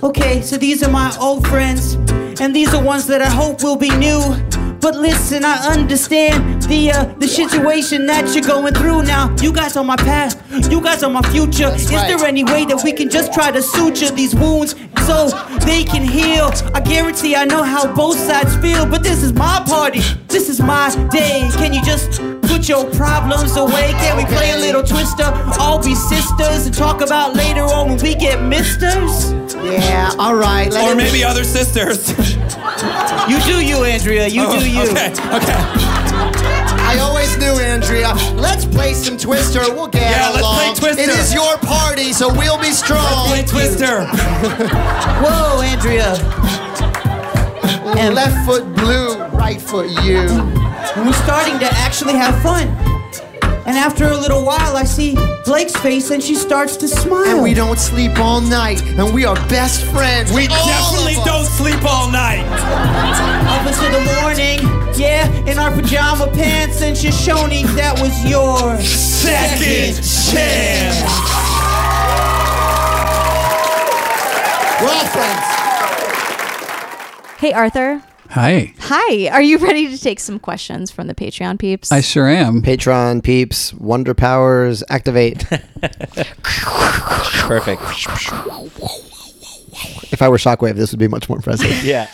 Okay, so these are my old friends, and these are ones that I hope will be new. But listen, I understand the uh, the situation that you're going through now. You guys are my past, you guys are my future. Is right. there any way that we can just try to suture these wounds so they can heal? I guarantee I know how both sides feel, but this is my party, this is my day. Can you just put your problems away? Can we play a little twister? All be sisters and talk about later on when we get misters? Yeah, all right. Let Or him- maybe other sisters. You do you, Andrea. You oh, do you. Okay, okay. I always knew, Andrea. Let's play some Twister. We'll get Yeah, let's along. play Twister. It is your party, so we'll be strong. Let's Play Twister. Whoa, Andrea. And left foot blue, right foot you. And we're starting to actually have fun. And after a little while, I see Blake's face and she starts to smile. And we don't sleep all night, and we are best friends. We All definitely don't sleep all night. Up until the morning, yeah, in our pajama pants and Shoshone, that was yours. Second chance. We're all friends. Hey, Arthur. Hi. Hi. Are you ready to take some questions from the Patreon peeps? I sure am. Patreon peeps, Wonder Powers, activate. Perfect. if I were Shockwave, this would be much more impressive. Yeah.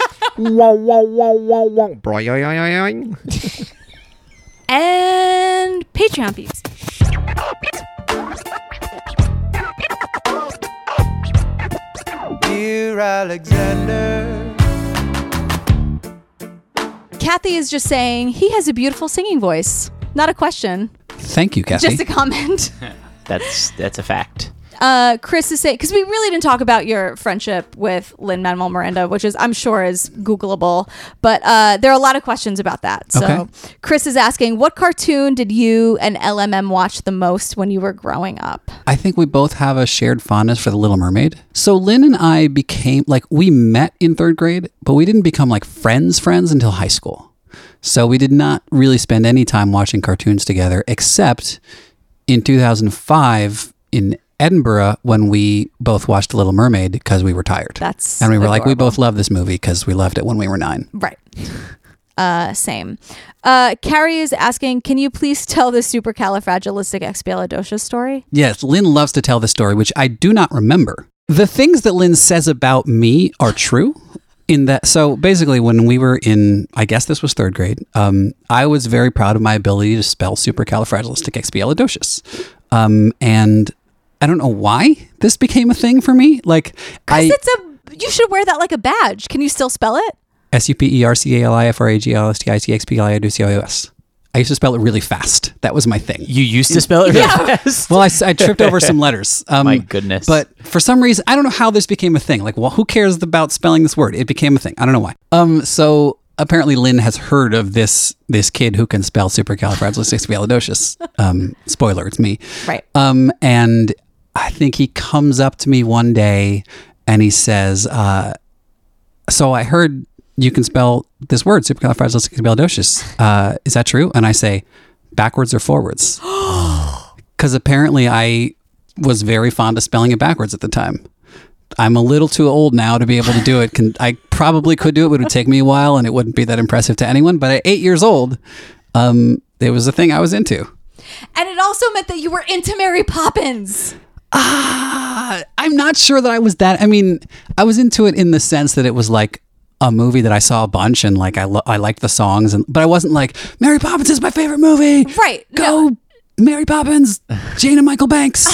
And Patreon peeps. Dear Alexander. Kathy is just saying he has a beautiful singing voice. Not a question, Thank you, Kathy. just a comment. That's that's a fact. Uh, Chris is saying because we really didn't talk about your friendship with Lin Manuel Miranda, which is I'm sure is Googleable, but uh, there are a lot of questions about that. So Okay. Chris is asking, what cartoon did you and LMM watch the most when you were growing up? I think we both have a shared fondness for The Little Mermaid. So Lin and I became like we met in third grade, but we didn't become like friends friends until high school. So we did not really spend any time watching cartoons together except in 2005 in Edinburgh when we both watched The Little Mermaid because we were tired. That's and we were like we both love this movie because we loved it when we were 9. Right. Uh, same. Uh, Carrie is asking, can you please tell the supercalifragilisticexpialidocious story? Yes, Lin loves to tell the story, which I do not remember. The things that Lin says about me are true. In that, so basically, when we were in, I guess this was third grade, um, I was very proud of my ability to spell supercalifragilisticexpialidocious, um, and I don't know why this became a thing for me. Like, I It's a you should wear that like a badge. Can you still spell it? S U P E R C A L I F R A G L S T I C X P L I D C O S. I used to spell it really fast. That was my thing. You used to spell it really fast? Well, I tripped over some letters. Um, My goodness. But for some reason, I don't know how this became a thing. Like, well, who cares about spelling this word? It became a thing. I don't know why. Um, so apparently, Lin has heard of this this kid who can spell supercalifragilisticexpialidocious. Um, spoiler, it's me. Right. Um, and I think he comes up to me one day and he says, uh, "So I heard you can spell this word supercalifragilisticexpialidocious. Uh, is that true?" And I say, "Backwards or forwards?" Because apparently I was very fond of spelling it backwards at the time. I'm a little too old now to be able to do it. Can, I probably could do it, but it would take me a while and it wouldn't be that impressive to anyone. But at eight years old, um, it was a thing I was into. And it also meant that you were into Mary Poppins. Ah, I'm not sure that I was that. I mean, I was into it in the sense that it was like a movie that I saw a bunch and like I lo- I liked the songs and but I wasn't like Mary Poppins is my favorite movie. Right. Go Mary Poppins, Jane and Michael Banks.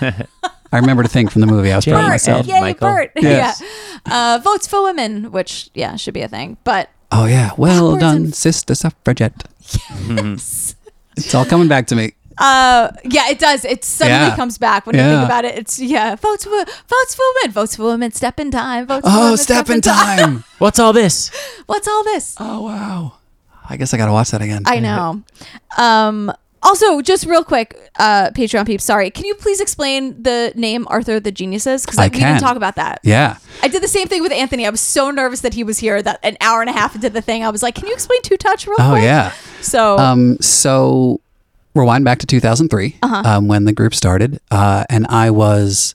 I remember the thing from the movie. I was proud of Bert. myself. Yay, Michael. Bert. Yes. Yeah. Uh, votes for women, which, yeah, should be a thing. But Oh yeah, well done, and- sister suffragette. Yes, It's all coming back to me. Uh, yeah, it does. It suddenly Yeah. comes back when you Yeah. think about it. It's, yeah, votes for, votes for women, votes for women, step in time, votes for Oh, women, step in time. What's all this? What's all this? oh wow. I guess I gotta watch that again. I know. Um, also, just real quick, uh, Patreon peeps, sorry. Can you please explain the name Arthur the Geniuses? Because I like, we didn't talk about that. Yeah. I did the same thing with Anthony. I was so nervous that he was here that an hour and a half into the thing, I was like, "Can you explain Two Touch real Oh quick?" yeah. So Um, so rewind back to 2003 Uh-huh. um, when the group started, uh, and I was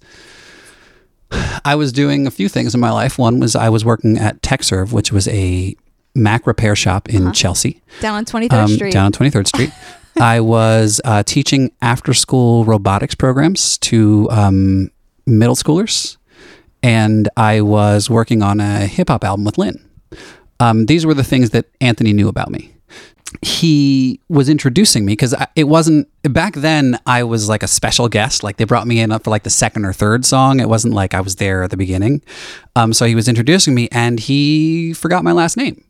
I was doing a few things in my life. One was I was working at Tekserve, which was a Mac repair shop in Chelsea, down on Twenty Third um, Street. down on 23rd Street. I was uh, teaching after school robotics programs to um, middle schoolers, and I was working on a hip hop album with Lin. Um, these were the things that Anthony knew about me. He was introducing me because it wasn't back then. I was like a special guest. Like they brought me in for like the second or third song. It wasn't like I was there at the beginning. Um, so he was introducing me, and he forgot my last name.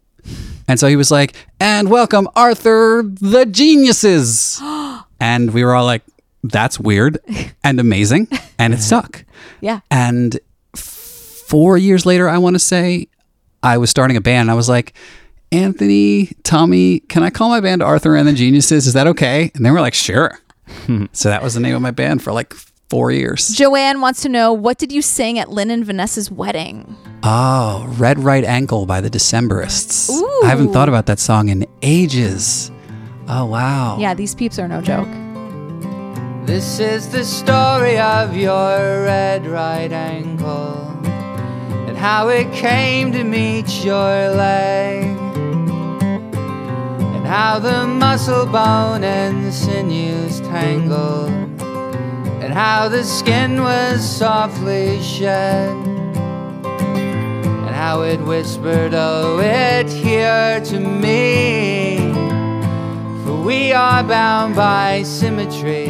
And so he was like, and welcome, Arthur the Geniuses. and we were all like, that's weird and amazing. And it stuck. yeah. And four years later, I want to say, I was starting a band. I was like, Anthony, Tommy, can I call my band Arthur and the Geniuses? Is that okay? And they were like, sure. so that was the name of my band for like four years. Joanne wants to know what did you sing at Lin and Vanessa's wedding? Oh, Red Right Ankle by the Decemberists. I haven't thought about that song in ages. Oh, wow. Yeah, these peeps are no joke. This is the story of your red right ankle and how it came to meet your leg, and how the muscle bone and the sinews tangled, and how the skin was softly shed, and how it whispered, Oh, it here to me. For we are bound by symmetry.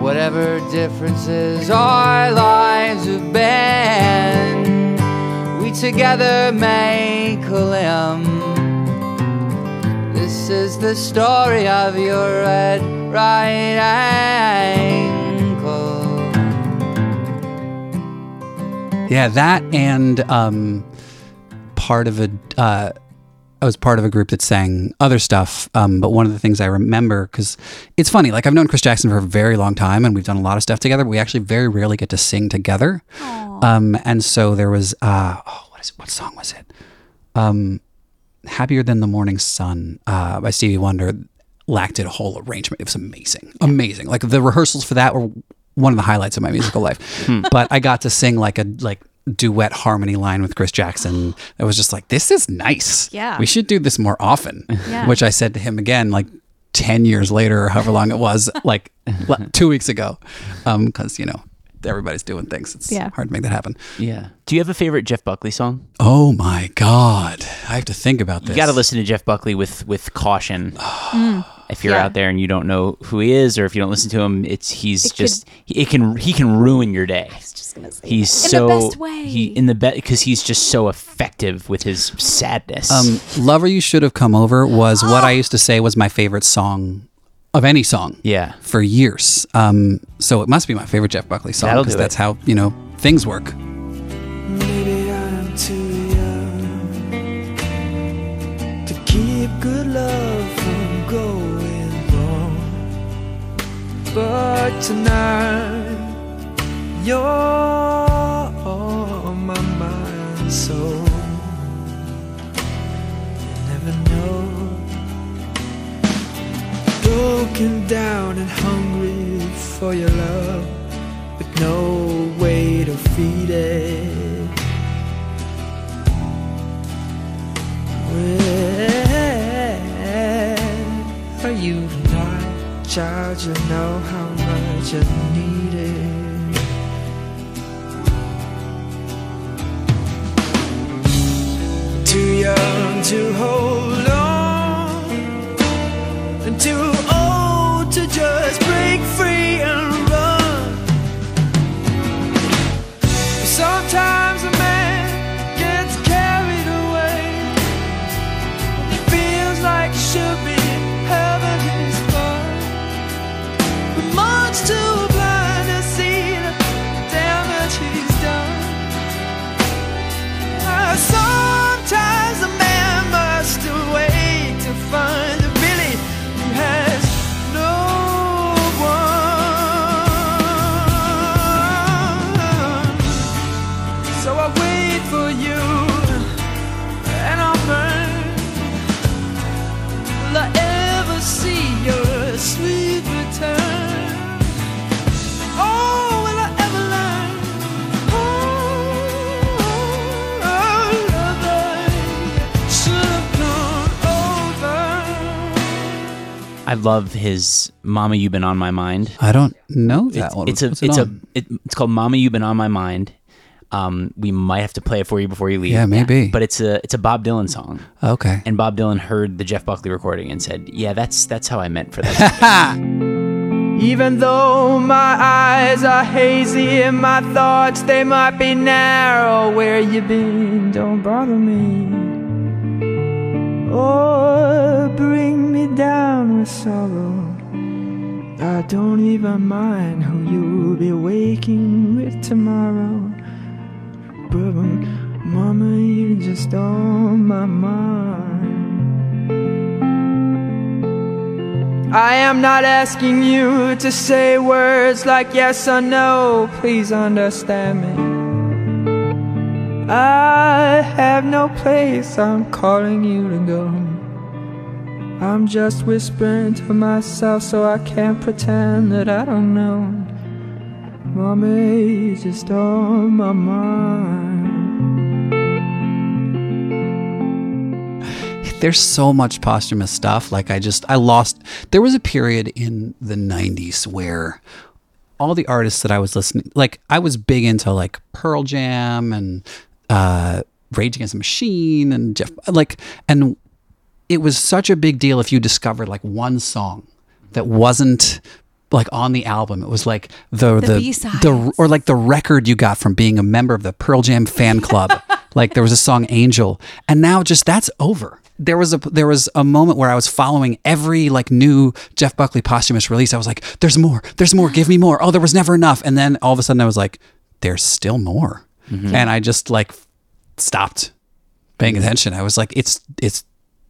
Whatever differences our lives have been, we together make a limb. This is the story of your red right ankle. Yeah, that and um, part of a. Uh, I was part of a group that sang other stuff. Um, but one of the things I remember, because it's funny, like I've known Chris Jackson for a very long time and we've done a lot of stuff together, but we actually very rarely get to sing together. Um, and so there was, uh, oh, what, is, what song was it? Um, "Happier Than the Morning Sun" uh, by Stevie Wonder. Lac did a whole arrangement. It was amazing, amazing. Like the rehearsals for that were one of the highlights of my musical life. but I got to sing like a like duet harmony line with Chris Jackson. It was just like this is nice. Yeah. we should do this more often. Yeah. Which I said to him again, like. 10 years later or however long it was like two weeks ago because you know everybody's doing things it's Yeah. hard to make that happen Yeah. Do you have a favorite Jeff Buckley song? oh my god i have to think about this You got to listen to Jeff Buckley with with caution. If you're Yeah. out there and you don't know who he is, or if you don't listen to him, it's he's It could- just it can he can ruin your day. Just gonna say He's that. so in the best way. he in the best because he's just so effective with his sadness. Um, Lover You Should Have Come Over was what I used to say was my favorite song of any song yeah, for years. Um, so it must be my favorite Jeff Buckley song because that's it. how, you know, things work. Maybe I'm too young to keep good love from going wrong. But tonight, you're on my mind, so never know. Broken down and hungry for your love with no way to feed it. Where are you tonight, child? You know how much you need it. Too young to hold I love his "Mama, You've Been on My Mind." I don't know that It's, one. it's a What's it it's a it, it's called "Mama, You've Been on My Mind." Um, we might have to play it for you before you leave. Yeah, maybe. But it's a it's a Bob Dylan song, Okay. and Bob Dylan heard the Jeff Buckley recording and said, "Yeah, that's that's how I meant for that." Even though my eyes are hazy and my thoughts they might be narrow, where you been? Don't bother me. Or bring me down with sorrow. I don't even mind who you'll be waking with tomorrow. But mama, you're just on my mind. I am not asking you to say words like yes or no. Please understand me. I have no place I'm calling you to go. I'm just whispering to myself so I can't pretend that I don't know. Mommy, just on my mind. There's so much posthumous stuff. Like I just I lost. There was a period in the '90s where all the artists that I was listening, like I was big into like Pearl Jam and uh, Rage Against the Machine and Jeff, like, and it was such a big deal if you discovered like one song that wasn't like on the album. It was like the The the, the or like the record you got from being a member of the Pearl Jam fan club. like there was a song Angel, and now just that's over. There was a there was a moment where I was following every like new Jeff Buckley posthumous release. I was like, "There's more, there's more, give me more." Oh, there was never enough, and then all of a sudden I was like, "There's still more." Mm-hmm. and I just like stopped paying attention. I was like, it's it's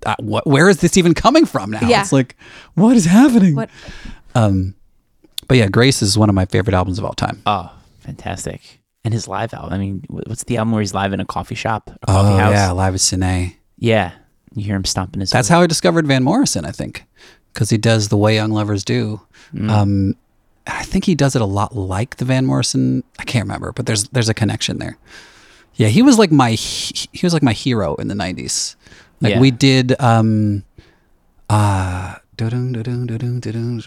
uh, what? Where is this even coming from now? Yeah. It's like, what is happening? What? Um, but yeah, Grace is one of my favorite albums of all time. Oh, fantastic! And his live album. I mean, what's the album where he's live in a coffee shop, a coffee oh house? yeah, Live at Sin-é. yeah. You hear him stomping his. That's foot. how I discovered Van Morrison. I think because he does the way young lovers do. Mm. Um, I think he does it a lot like the Van Morrison. I can't remember, but there's there's a connection there. Yeah, he was like my he he was like my hero in the '90s. Like Yeah. we did. Um, uh, uh, dun-dun, dun-dun.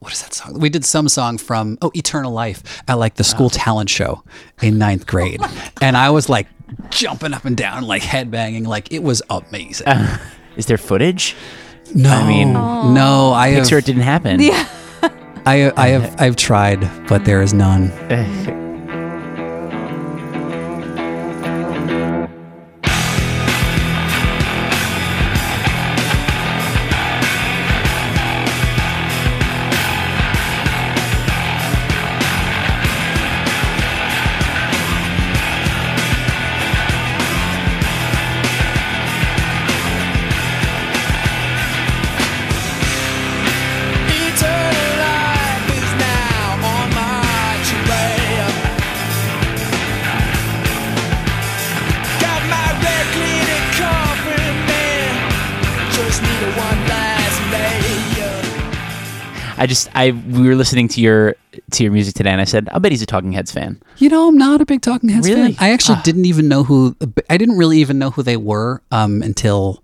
what is that song? We did some song from Oh Eternal Life at like the school talent show in ninth grade, and I was like jumping up and down, like headbanging, like it was amazing. Is there footage? No, I mean, no, I have, Picture it didn't happen. Yeah. I, I have, I've tried, but there is none. Just I we were listening to your to your music today, and I said, "I bet he's a Talking Heads fan." You know, I'm not a big Talking Heads Really? fan. I actually Ah. didn't even know who. I didn't really even know who they were um, until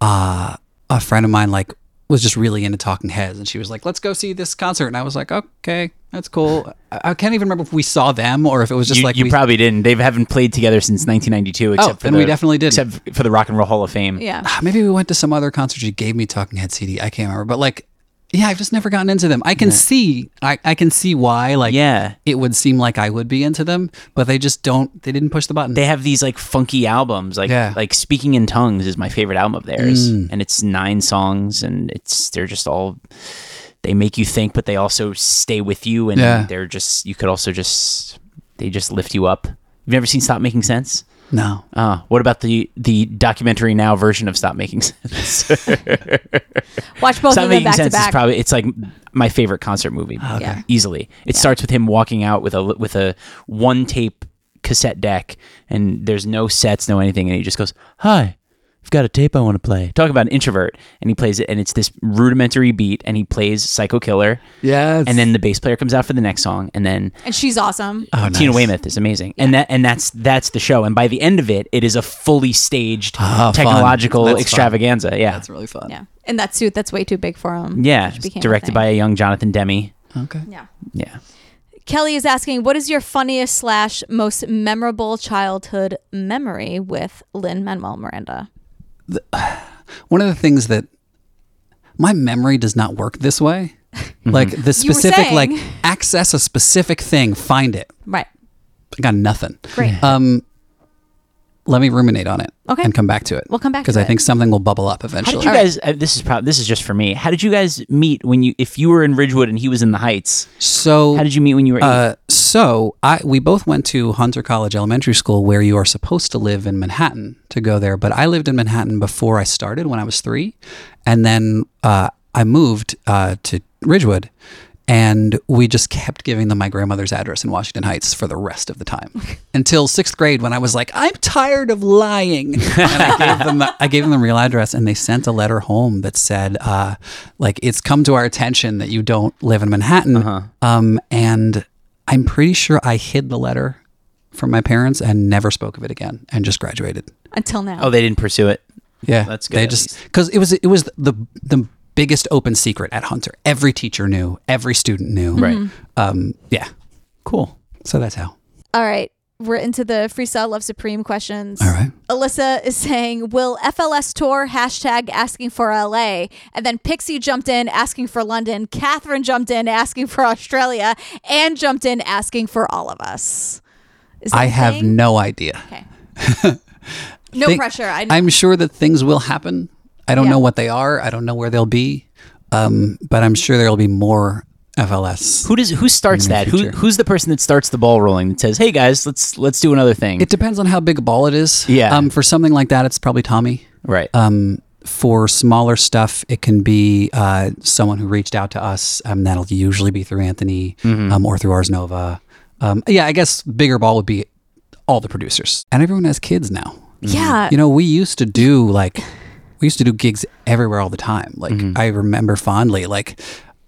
uh, a friend of mine like was just really into Talking Heads, and she was like, "Let's go see this concert," and I was like, "Okay, that's cool." I, I can't even remember if we saw them or if it was just you, like you we, probably didn't. They haven't played together since 1992, except for then the, we definitely didn't. except for the Rock and Roll Hall of Fame. Yeah. Ah, maybe we went to some other concert. She gave me Talking Head CD. I can't remember, but like, yeah, I've just never gotten into them. I can see, I, I can see why. Like, Yeah. it would seem like I would be into them, but they just don't. They didn't push the button. They have these like funky albums, like Yeah. like Speaking in Tongues is my favorite album of theirs, Mm. and it's nine songs, and it's they're just all they make you think, but they also stay with you, and Yeah. they're just you could also just they just lift you up. You've never seen Stop Making Sense? No. Uh, what about the the documentary now version of Stop Making Sense? Watch both Stop of them Making back to Sense is probably it's like my favorite concert movie. Yeah. easily. It starts with him walking out with a with a one tape cassette deck, and there's no sets, no anything, and he just goes, "Hi." I've got a tape I want to play. Talk about an introvert, and he plays it, and it's this rudimentary beat, and he plays Psycho Killer, Yes. and then the bass player comes out for the next song, and then and she's awesome. Oh, Tina nice. Weymouth is amazing, and that and that's that's the show. And by the end of it, it is a fully staged Ah, fun. technological That's fun. extravaganza. Yeah, That's really fun. Yeah. And that suit that's way too big for him. yeah. which became a Directed thing. by a young Jonathan Demme. Okay. Yeah. Yeah. Kelly is asking, what is your funniest slash most memorable childhood memory with Lin Manuel Miranda? One of the things that my memory does not work this way. Like the You were specific, like access a specific thing, find it. Right. I got nothing. Great. Um, let me ruminate on it. Okay. And come back to it. We'll come back because I it. think something will bubble up How eventually. did you guys? Uh, this is probably this is just for me. How did you guys meet when you if you were in Ridgewood and he was in the Heights? So How did you meet when you were? Uh, so I we both went to Hunter College Elementary School, where you are supposed to live in Manhattan to go there. But I lived in Manhattan before I started when I was three, and then uh, I moved uh, to Ridgewood, and we just kept giving them my grandmother's address in Washington Heights for the rest of the time until sixth grade when I was like, I'm tired of lying, and I gave them I gave them the real address, and they sent a letter home that said, uh, like, it's come to our attention that you don't live in Manhattan, um, and I'm pretty sure I hid the letter from my parents and never spoke of it again, and just graduated. Until now. oh, they didn't pursue it. Yeah, That's good, They just because it was it was the the biggest open secret at Hunter. Every teacher knew. Every student knew. Right. Um. Yeah. Cool. So that's how. All right. We're into the Freestyle Love Supreme questions. All right. Alyssa is saying, Will FLS tour hashtag asking for LA? And then Pixie jumped in asking for London. Catherine jumped in asking for Australia. And jumped in asking for all of us. Is that I a have thing? no idea. Okay. no Think- pressure. I I'm sure that things will happen. I don't Yeah. know what they are. I don't know where they'll be. Um. But I'm sure there'll be more FLS. Who does who starts In the that? Who who's the person that starts the ball rolling that says, "Hey guys, let's let's do another thing." It depends on how big a ball it is. Yeah. Um, for something like that, it's probably Tommy. right. Um, for smaller stuff, it can be uh, someone who reached out to us. Um, that'll usually be through Anthony Mm-hmm. um, or through Ars Nova. Um, yeah, I guess bigger ball would be all the producers, and everyone has kids now. Yeah. You know, we used to do like we used to do gigs everywhere all the time. Like Mm-hmm. I remember fondly, like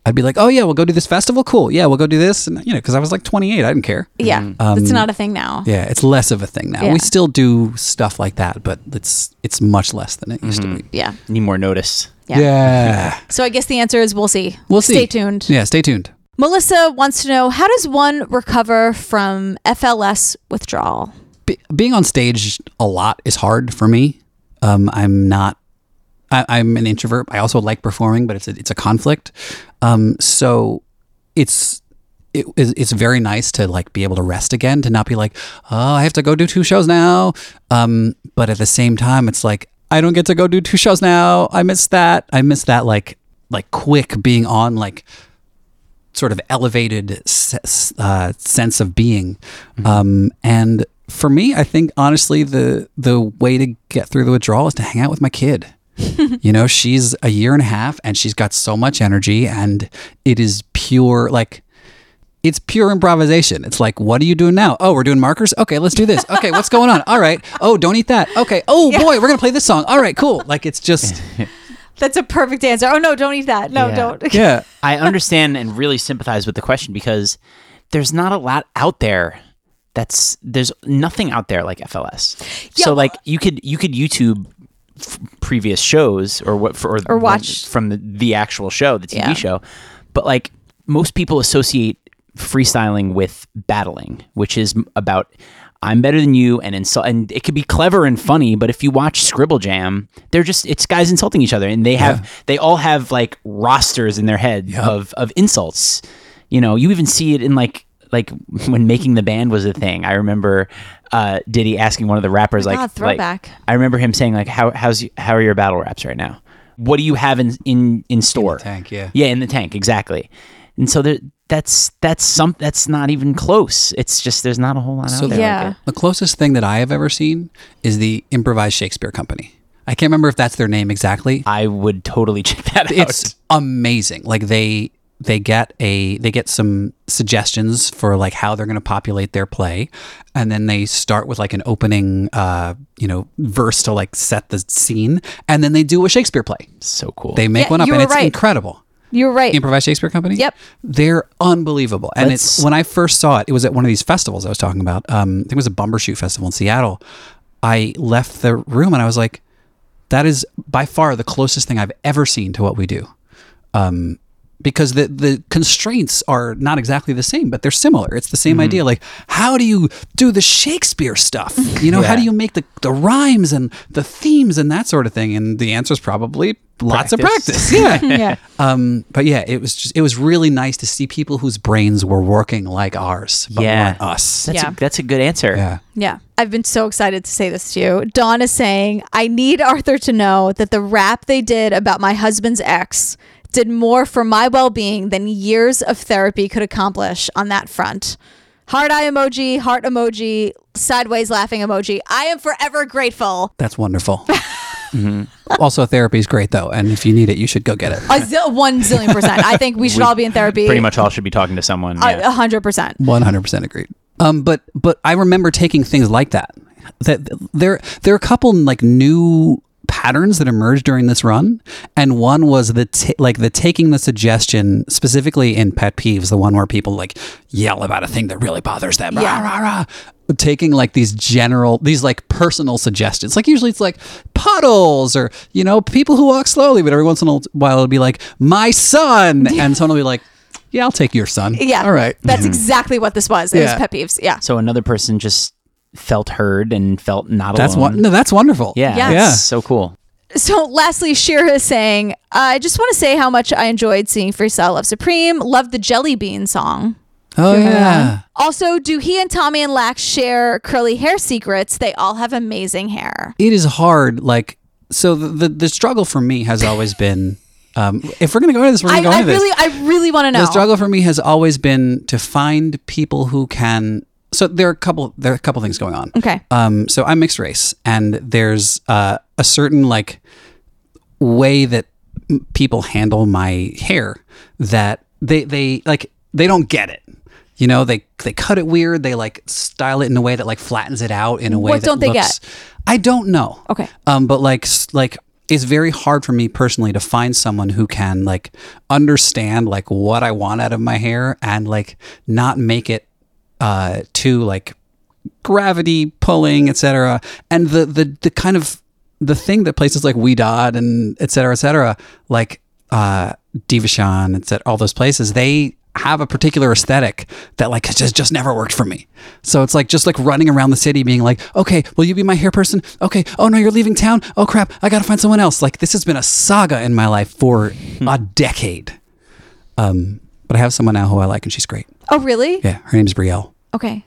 I'd be like, "Oh yeah, we'll go do this festival. Cool. Yeah, we'll go do this." And you know, because I was like 28, I didn't care. yeah. Um, it's not a thing now. Yeah, it's less of a thing now. Yeah. We still do stuff like that, but it's it's much less than it used to be. Yeah. Need more notice. Yeah. Yeah. So I guess the answer is we'll see. We'll see. Stay tuned. Yeah, stay tuned. Melissa wants to know how does one recover from FLS withdrawal? Be- being on stage a lot is hard for me. Um, I'm not. I, I'm an introvert. I also like performing, but it's a, it's a conflict. Um, so it's it, is- it's very nice to like be able to rest again, to not be like, oh, I have to go do two shows now. Um, but at the same time, it's like I don't get to go do two shows now. I miss that. I miss that like like quick being on like sort of elevated uh, sense of being. Um, and for me, I think honestly, the the way to get through the withdrawal is to hang out with my kid. you know, she's a year and a half, and she's got so much energy, and it is pure like. It's pure improvisation. It's like, what are you doing now? Oh, we're doing markers. Okay, let's do this. Okay, what's going on? All right. Oh, don't eat that. Okay. Oh boy, we're gonna play this song. All right, cool. Like it's just, That's a perfect answer. Oh no, don't eat that. No, Yeah. don't. yeah. I understand and really sympathize with the question because there's not a lot out there. That's there's nothing out there like FLS. Yeah, so like you could you could YouTube f- previous shows or what for Or watch- from the, the actual show, the TV Yeah. show. But like most people associate freestyling with battling, which is about I'm better than you and insult and it could be clever and funny, but if you watch Scribble Jam, they're just it's guys insulting each other and they have they all have like rosters in their head of of insults. You know, you even see it in like like when making the band was a thing. I remember uh Diddy asking one of the rappers Oh like, God, throwback. like I remember him saying like how how's you, how are your battle raps right now? What do you have in in in store? tank, yeah. Yeah, in the tank, exactly. And so there, that's that's some that's not even close. It's just there's not a whole lot So out there. Yeah. Like it. The closest thing that I have ever seen is the Improvised Shakespeare Company. I can't remember if that's their name exactly. I would totally check that out. It's amazing. Like they they get a they get some suggestions for like how they're going to populate their play, and then they start with like an opening uh you know verse to like set the scene, and then they do a Shakespeare play. so cool. They make Yeah, one up, and it's right. incredible. You're right. Improvised Shakespeare Company. Yep. they're unbelievable. And it's Let's- when I first saw it, it was at one of these festivals I was talking about. Um, I think it was a Bumbershoot festival in Seattle. I left the room and I was like, "That is by far the closest thing I've ever seen to what we do." Um, because the the constraints are not exactly the same, but they're similar. It's the same Mm-hmm. idea. Like, how do you do the Shakespeare stuff? You know, how do you make the, the rhymes and the themes and that sort of thing? And the answer is probably lots of Practice. practice. Yeah. yeah. Um, but yeah, it was just it was really nice to see people whose brains were working like ours, but Yeah. weren't us. that's Yeah. a, that's a good answer. Yeah. Yeah. I've been so excited to say this to you. Dawn is saying, I need Arthur to know that the rap they did about my husband's ex did more for my well being than years of therapy could accomplish on that front. Heart eye emoji, heart emoji, sideways laughing emoji. I am forever grateful. That's wonderful. Also, therapy is great though, and if you need it, you should go get it. A zil- one zillion percent. I think we should We all be in therapy. Pretty much all should be talking to someone. A a hundred percent. One hundred percent agreed. Um, but but I remember taking things like that. That there there are a couple like new patterns that emerged during this run, and one was the ta like the taking the suggestion specifically in pet peeves, the one where people like yell about a thing that really bothers them. Yeah. Rah, rah, rah. Taking like these general, these like personal suggestions. Like usually it's like puddles or you know people who walk slowly, but every once in a while it'll be like my son, and someone will be like, "Yeah, I'll take your son." Yeah. all right. That's mm-hmm. exactly what this was. It Yeah. was pet peeves. Yeah. So another person just felt heard and felt not That's alone. one. No, that's wonderful. Yeah. Yes. Yeah. So cool. So, lastly, Shira is saying, I just want to say how much I enjoyed seeing Freestyle Love Supreme. Loved the Jelly Bean song. Oh yeah. Also, do he and Tommy and Lac share curly hair secrets? They all have amazing hair. It is hard. Like so, the the, the struggle for me has always been Um, if we're gonna go into this, we're gonna I, go I into this. really, I really want to know. The struggle for me has always been to find people who can. So there are a couple. There are a couple things going on. Okay. Um. So I'm mixed race, and there's uh, a certain like way that m- people handle my hair that they they like they don't get it. You know, they they cut it weird. They like style it in a way that like flattens it out in a way What that don't they looks- get? I don't know. Okay. Um, but like like it's very hard for me personally to find someone who can like understand like what I want out of my hair and like not make it uh too like gravity pulling, etc. And the the the kind of the thing that places like Ouidad and etc. cetera, et cetera, like uh Devachan, cetera, all those places, they have a particular aesthetic that like has just just never worked for me. So it's like just like running around the city being like, okay, will you be my hair person? Okay, oh no, you're leaving town. Oh crap, I gotta find someone else. Like this has been a saga in my life for a decade. Um, but I have someone now who I like and she's great. Oh, really? Yeah, her name's Brielle. Okay.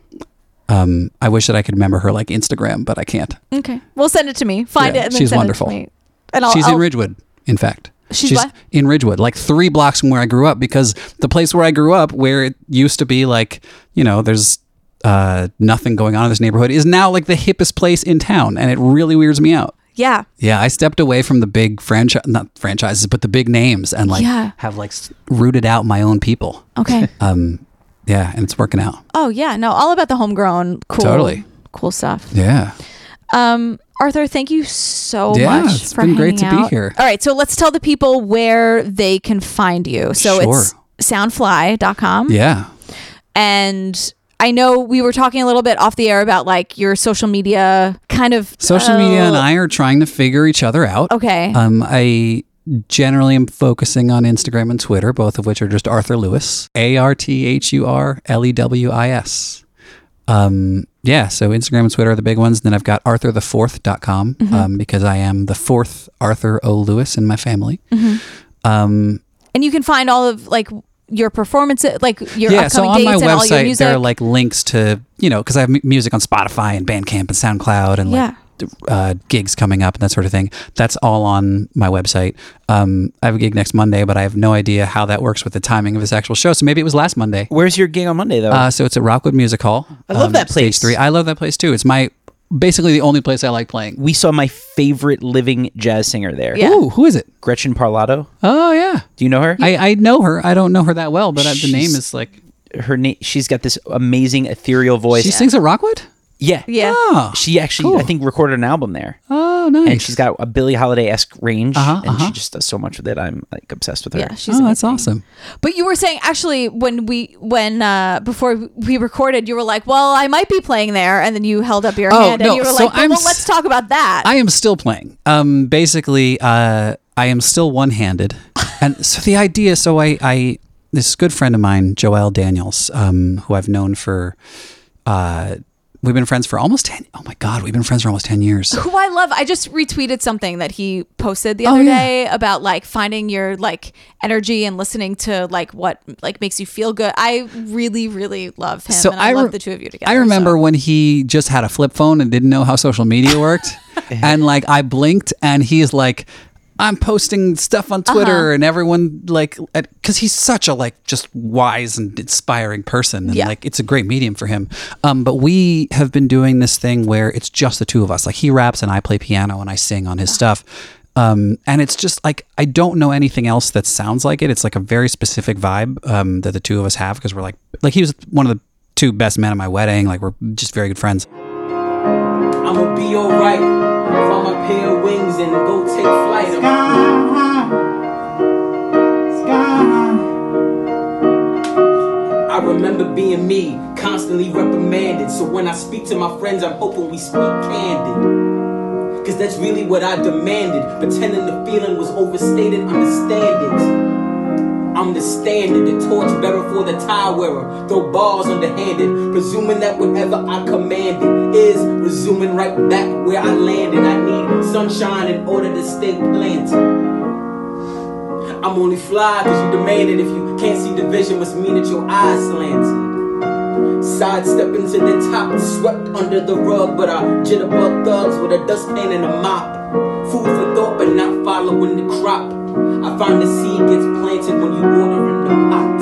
Um, I wish that I could remember her like Instagram, but I can't. Okay. Well, send it to me. Find Yeah, it and then she's wonderful. it to me. And I'll, she's I'll, in Ridgewood, in fact. She's what? in Ridgewood, like three blocks from where I grew up, because the place where I grew up, where it used to be like, you know, there's uh, nothing going on in this neighborhood, is now like the hippest place in town, and it really weirds me out. Yeah. Yeah, I stepped away from the big franchise, not franchises, but the big names, and like Yeah. have like rooted out my own people. Okay. Um, yeah, and it's working out. Oh yeah. No, all about the homegrown cool Totally. cool stuff. Yeah. Um, Arthur, thank you so Yeah, much it's for been great hanging to be out. here. All right, so let's tell the people where they can find you. So it's soundfly.com. Yeah. And I know we were talking a little bit off the air about like your social media kind of Social media and uh, I are trying to figure each other out. Okay. Um, I generally am focusing on Instagram and Twitter, both of which are just Arthur Lewis, A R T H U R L E W I S. Um, yeah, so Instagram and Twitter are the big ones. Then I've got arthurthefourth.com Mhm. um, because I am the fourth Arthur O. Lewis in my family. Mhm. Um, and you can find all of like your performances, like your yeah, so on dates my and all your website, there are like links to, you know, because I have mu- music on Spotify and Bandcamp and SoundCloud and like uh, gigs coming up and that sort of thing. That's all on my website. Um, I have a gig next Monday, but I have no idea how that works with the timing of this actual show. So maybe it was last Monday. Where's your gig on Monday though? Uh, so it's at Rockwood Music Hall. I love that Stage place. three. I love that place too. It's my basically the only place I like playing. we saw my favorite living jazz singer there. Yeah. Ooh, who is it? Gretchen Parlato. Oh yeah, Do you know her? I, I know her. I don't know her that well, but uh, the name is like her name. She's got this amazing ethereal voice. she sings at Rockwood. Yeah. yeah. Oh, She actually, Cool. I think, recorded an album there, oh nice. and she's got a Billie Holiday esque range, Uh-huh, and she uh-huh. just does so much with it. I'm like obsessed with her. Yeah, she's oh, that's awesome. But you were saying actually when we when uh before we recorded, you were like, "Well, I might be playing there," and then you held up your Oh, hand no, and you were so like, well, I'm well, s- let's talk about that." I am still playing. Um, basically, uh, I am still one-handed, and so the idea. So I, I this good friend of mine, Joelle Daniels, um, who I've known for, uh, we've been friends for almost ten. Oh my God, we've been friends for almost ten years. who I love. I just retweeted something that he posted the Oh, other yeah. day about like finding your like energy and listening to like what like makes you feel good. I really really love him and I, re- love the two of you together. I remember so. when he just had a flip phone and didn't know how social media worked, and like I blinked, and he's like. I'm posting stuff on Twitter Uh-huh. and everyone like because he's such a like just wise and inspiring person and Yeah. like it's a great medium for him. Um, but we have been doing this thing where it's just the two of us. Like he raps and I play piano and I sing on his Uh-huh. stuff. Um, and it's just like I don't know anything else that sounds like it. It's like a very specific vibe um, that the two of us have because we're like like he was one of the two best men at my wedding. Like we're just very good friends. I'ma be alright. Find my pair of wings and go take flight. I remember being me, constantly reprimanded. So when I speak to my friends, I'm hoping we speak candid. Cause that's really what I demanded. Pretending the feeling was overstated, understand it. I'm the standard, the torch bearer for the tie wearer. Throw bars underhanded, presuming that whatever I commanded is resuming right back where I landed. I need sunshine in order to stay planted. I'm only fly cause you demanded. If you can't see the vision, must mean that your eyes slanted. Sidestep into the top, swept under the rug, but I jitterbug thugs with a dustpan and a mop. Food for thought, but not following the crop. I find the seed gets planted when you water in the pot.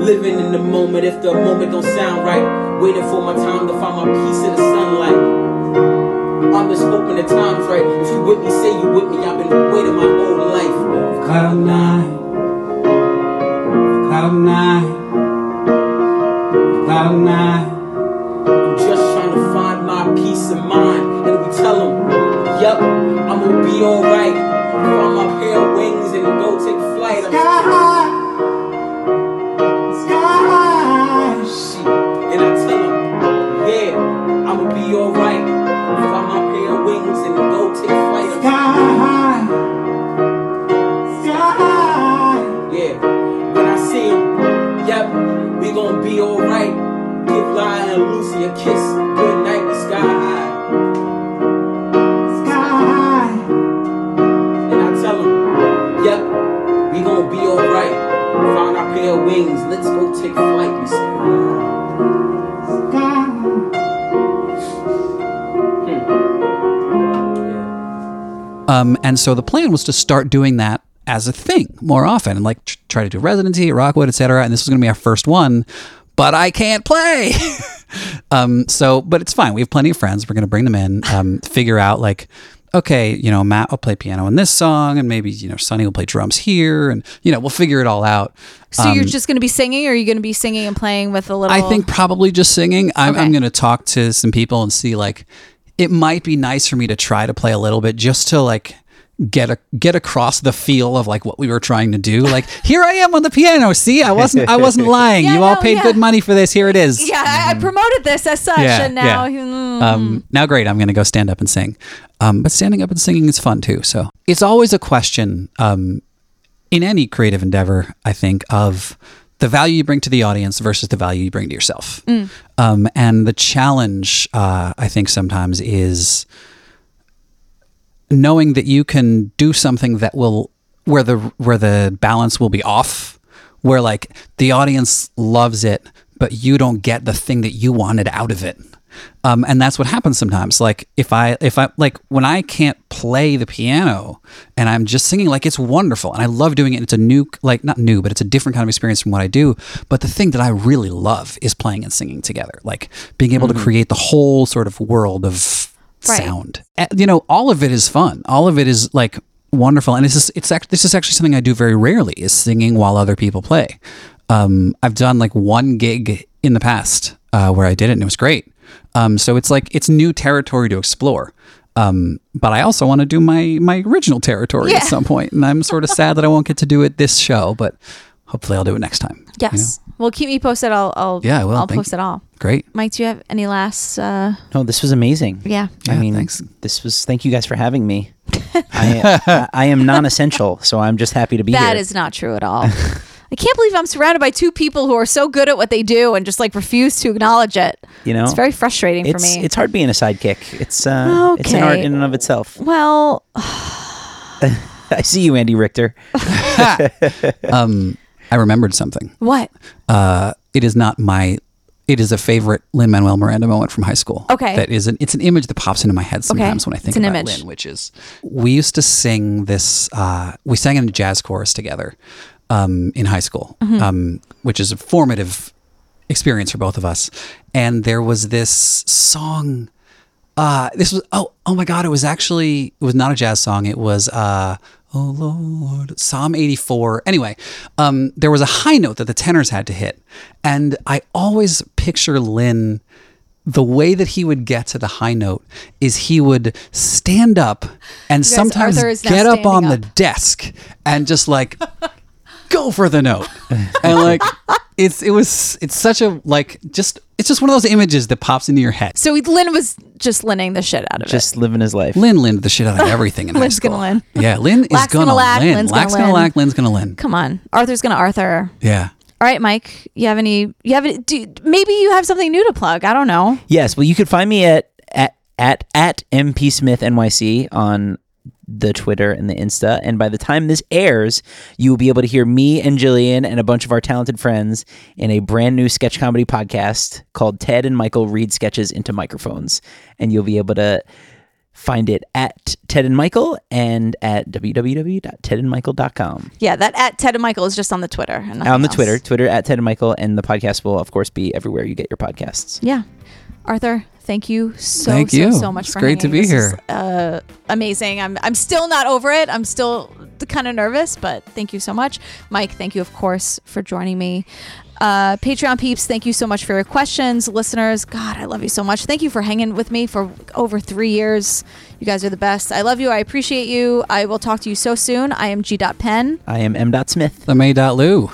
Living in the moment, if the moment don't sound right, waiting for my time to find my piece of the sunlight. I'm just hoping the time's right. If you with me, say you with me. I've been waiting my whole life. Cloud nine, cloud nine, cloud nine. I'm just trying to find my peace of mind. And we tell them, yep, I'ma be alright. Flight. I'm Sky. Shit. And I tell them, yeah, I'ma be alright. If I find my pair of wings and go take flight. Sky. Sky. Yeah, when I see him, yep, we gon' be alright. Give Lyle and Lucy a kiss. Um, and so the plan was to start doing that as a thing more often and like tr- try to do residency at Rockwood, et cetera. And this was going to be our first one, but I can't play. um, so, but it's fine. We have plenty of friends. We're going to bring them in, um, figure out like, okay, you know, Matt will play piano in this song and maybe, you know, Sonny will play drums here and, you know, we'll figure it all out. So you're Um, just going to be singing, or are you going to be singing and playing with a little? I think probably just singing. I'm, I'm going to talk to some people and see like it might be nice for me to try to play a little bit just to like get a get across the feel of like what we were trying to do. Like here I am on the piano. See, I wasn't I wasn't lying. Yeah, you all no, paid yeah. good money for this. Here it is. Yeah, I, I promoted this as such, Yeah, and now. yeah. mm. Um, now, great. I'm going to go stand up and sing. Um, but standing up and singing is fun too. So it's always a question um, in any creative endeavor, I think, of the value you bring to the audience versus the value you bring to yourself. Mm. Um, and the challenge, uh, I think, sometimes is knowing that you can do something that will where the where the balance will be off, where like the audience loves it, but you don't get the thing that you wanted out of it. Um, and that's what happens sometimes. Like if I if I like when I can't play the piano and I'm just singing, like it's wonderful and I love doing it. It's a new like not new, but it's a different kind of experience from what I do. But the thing that I really love is playing and singing together, like being able to create the whole sort of world of Right. sound. Uh, You know, all of it is fun. All of it is like wonderful, and this is it's act- this is actually something I do very rarely is singing while other people play. Um, I've done like one gig in the past uh, where I did it, and it was great. Um, so it's like it's new territory to explore. Um, but I also want to do my my original territory at some point, and I'm sort of sad that I won't get to do it this show, but hopefully I'll do it next time. yes. Well, keep me posted. I'll. I'll Yeah, I will. I'll Thank post you. it all. Great. Mike, do you have any last? Uh, No, this was amazing. Yeah. I mean, thanks. this was. Thank you guys for having me. I, I, I am non-essential, so I'm just happy to be That here. is not true at all. I can't believe I'm surrounded by two people who are so good at what they do and just like refuse to acknowledge it. you know, It's very frustrating it's, for me. It's hard being a sidekick. It's uh, it's an art in and of itself. well, I see you, Andy Richter. Um, I remembered something. what? uh, it is not my it is a favorite Lin-Manuel Miranda moment from high school. Okay. that is an it's an image that pops into my head sometimes when I think It's an about image. Lin, which is we used to sing this. Uh, we sang in a jazz chorus together um, in high school, Mm-hmm. um, which is a formative experience for both of us. And there was this song. Uh, this was oh oh my god! It was actually it was not a jazz song. It was uh, oh Lord Psalm eighty four. Anyway, um, there was a high note that the tenors had to hit, and I always picture Lin. The way that he would get to the high note is he would stand up and guys, sometimes Arthur is now get up on standing the desk and just like go for the note and like it's it was it's such a like just it's just one of those images that pops into your head So Lin was just Linning the shit out of it. Just living his life. Lin Lin the shit out of everything in high Lin's school. gonna Lin. Yeah, Lin is Lac's gonna, gonna Lac, Lin. Lin's gonna Lac's gonna Lin. Lac, Lin's gonna Lin. Come on, Arthur's gonna Arthur. Yeah. All right, Mike. You have any? You have any? Do, maybe you have something new to plug. I don't know. Yes, well, you could find me at at at at mp smith nyc on the Twitter and the Insta. And by the time this airs, you will be able to hear me and Gillian and a bunch of our talented friends in a brand new sketch comedy podcast called Ted and Michael Read Sketches into Microphones. And you'll be able to find it at Ted and Michael and at www.tedandmichael.com. Yeah, that at Ted and Michael is just on the Twitter. And On the else. Twitter, Twitter at Ted and Michael, and the podcast will, of course, be everywhere you get your podcasts. Yeah. Arthur, thank you so Thank so, you. so much It's for great to be This is, here. uh, amazing. I'm I'm still not over it. I'm still kind of nervous, but thank you so much, Mike. Thank you, of course, for joining me. Uh, Patreon peeps, thank you so much for your questions. Listeners, God, I love you so much. Thank you for hanging with me for over three years. You guys are the best. I love you. I appreciate you. I will talk to you so soon. I am G. Pen. I am M. Smith. I'm A. Lou.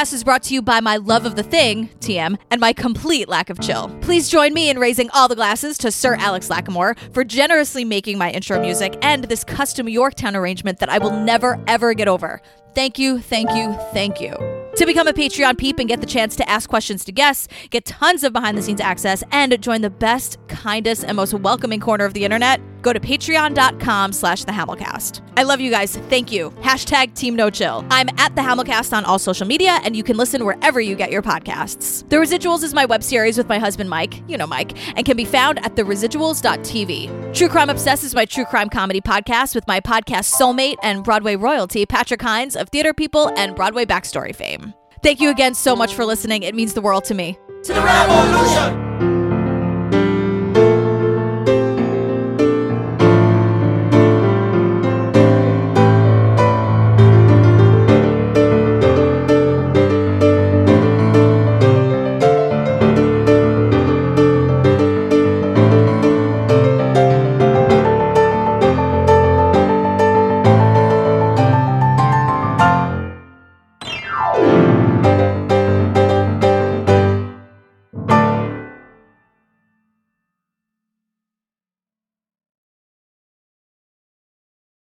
Hamilcast is brought to you by my love of the thing, TM, and my complete lack of chill. Please join me in raising all the glasses to Sir Alex Lacamoire for generously making my intro music and this custom Yorktown arrangement that I will never, ever get over. Thank you, thank you, thank you. To become a Patreon peep and get the chance to ask questions to guests, get tons of behind the scenes access, and join the best, kindest, and most welcoming corner of the internet, go to patreon.com slash the Hamilcast. I love you guys. Thank you. Hashtag Team No Chill. I'm at the Hamilcast on all social media, and you can listen wherever you get your podcasts. The Residuals is my web series with my husband Mike, you know Mike, and can be found at theresiduals.tv. True Crime Obsessed is my true crime comedy podcast with my podcast soulmate and Broadway royalty, Patrick Hinds of Theater People and Broadway Backstory fame. Thank you again so much for listening. It means the world to me. To the revolution.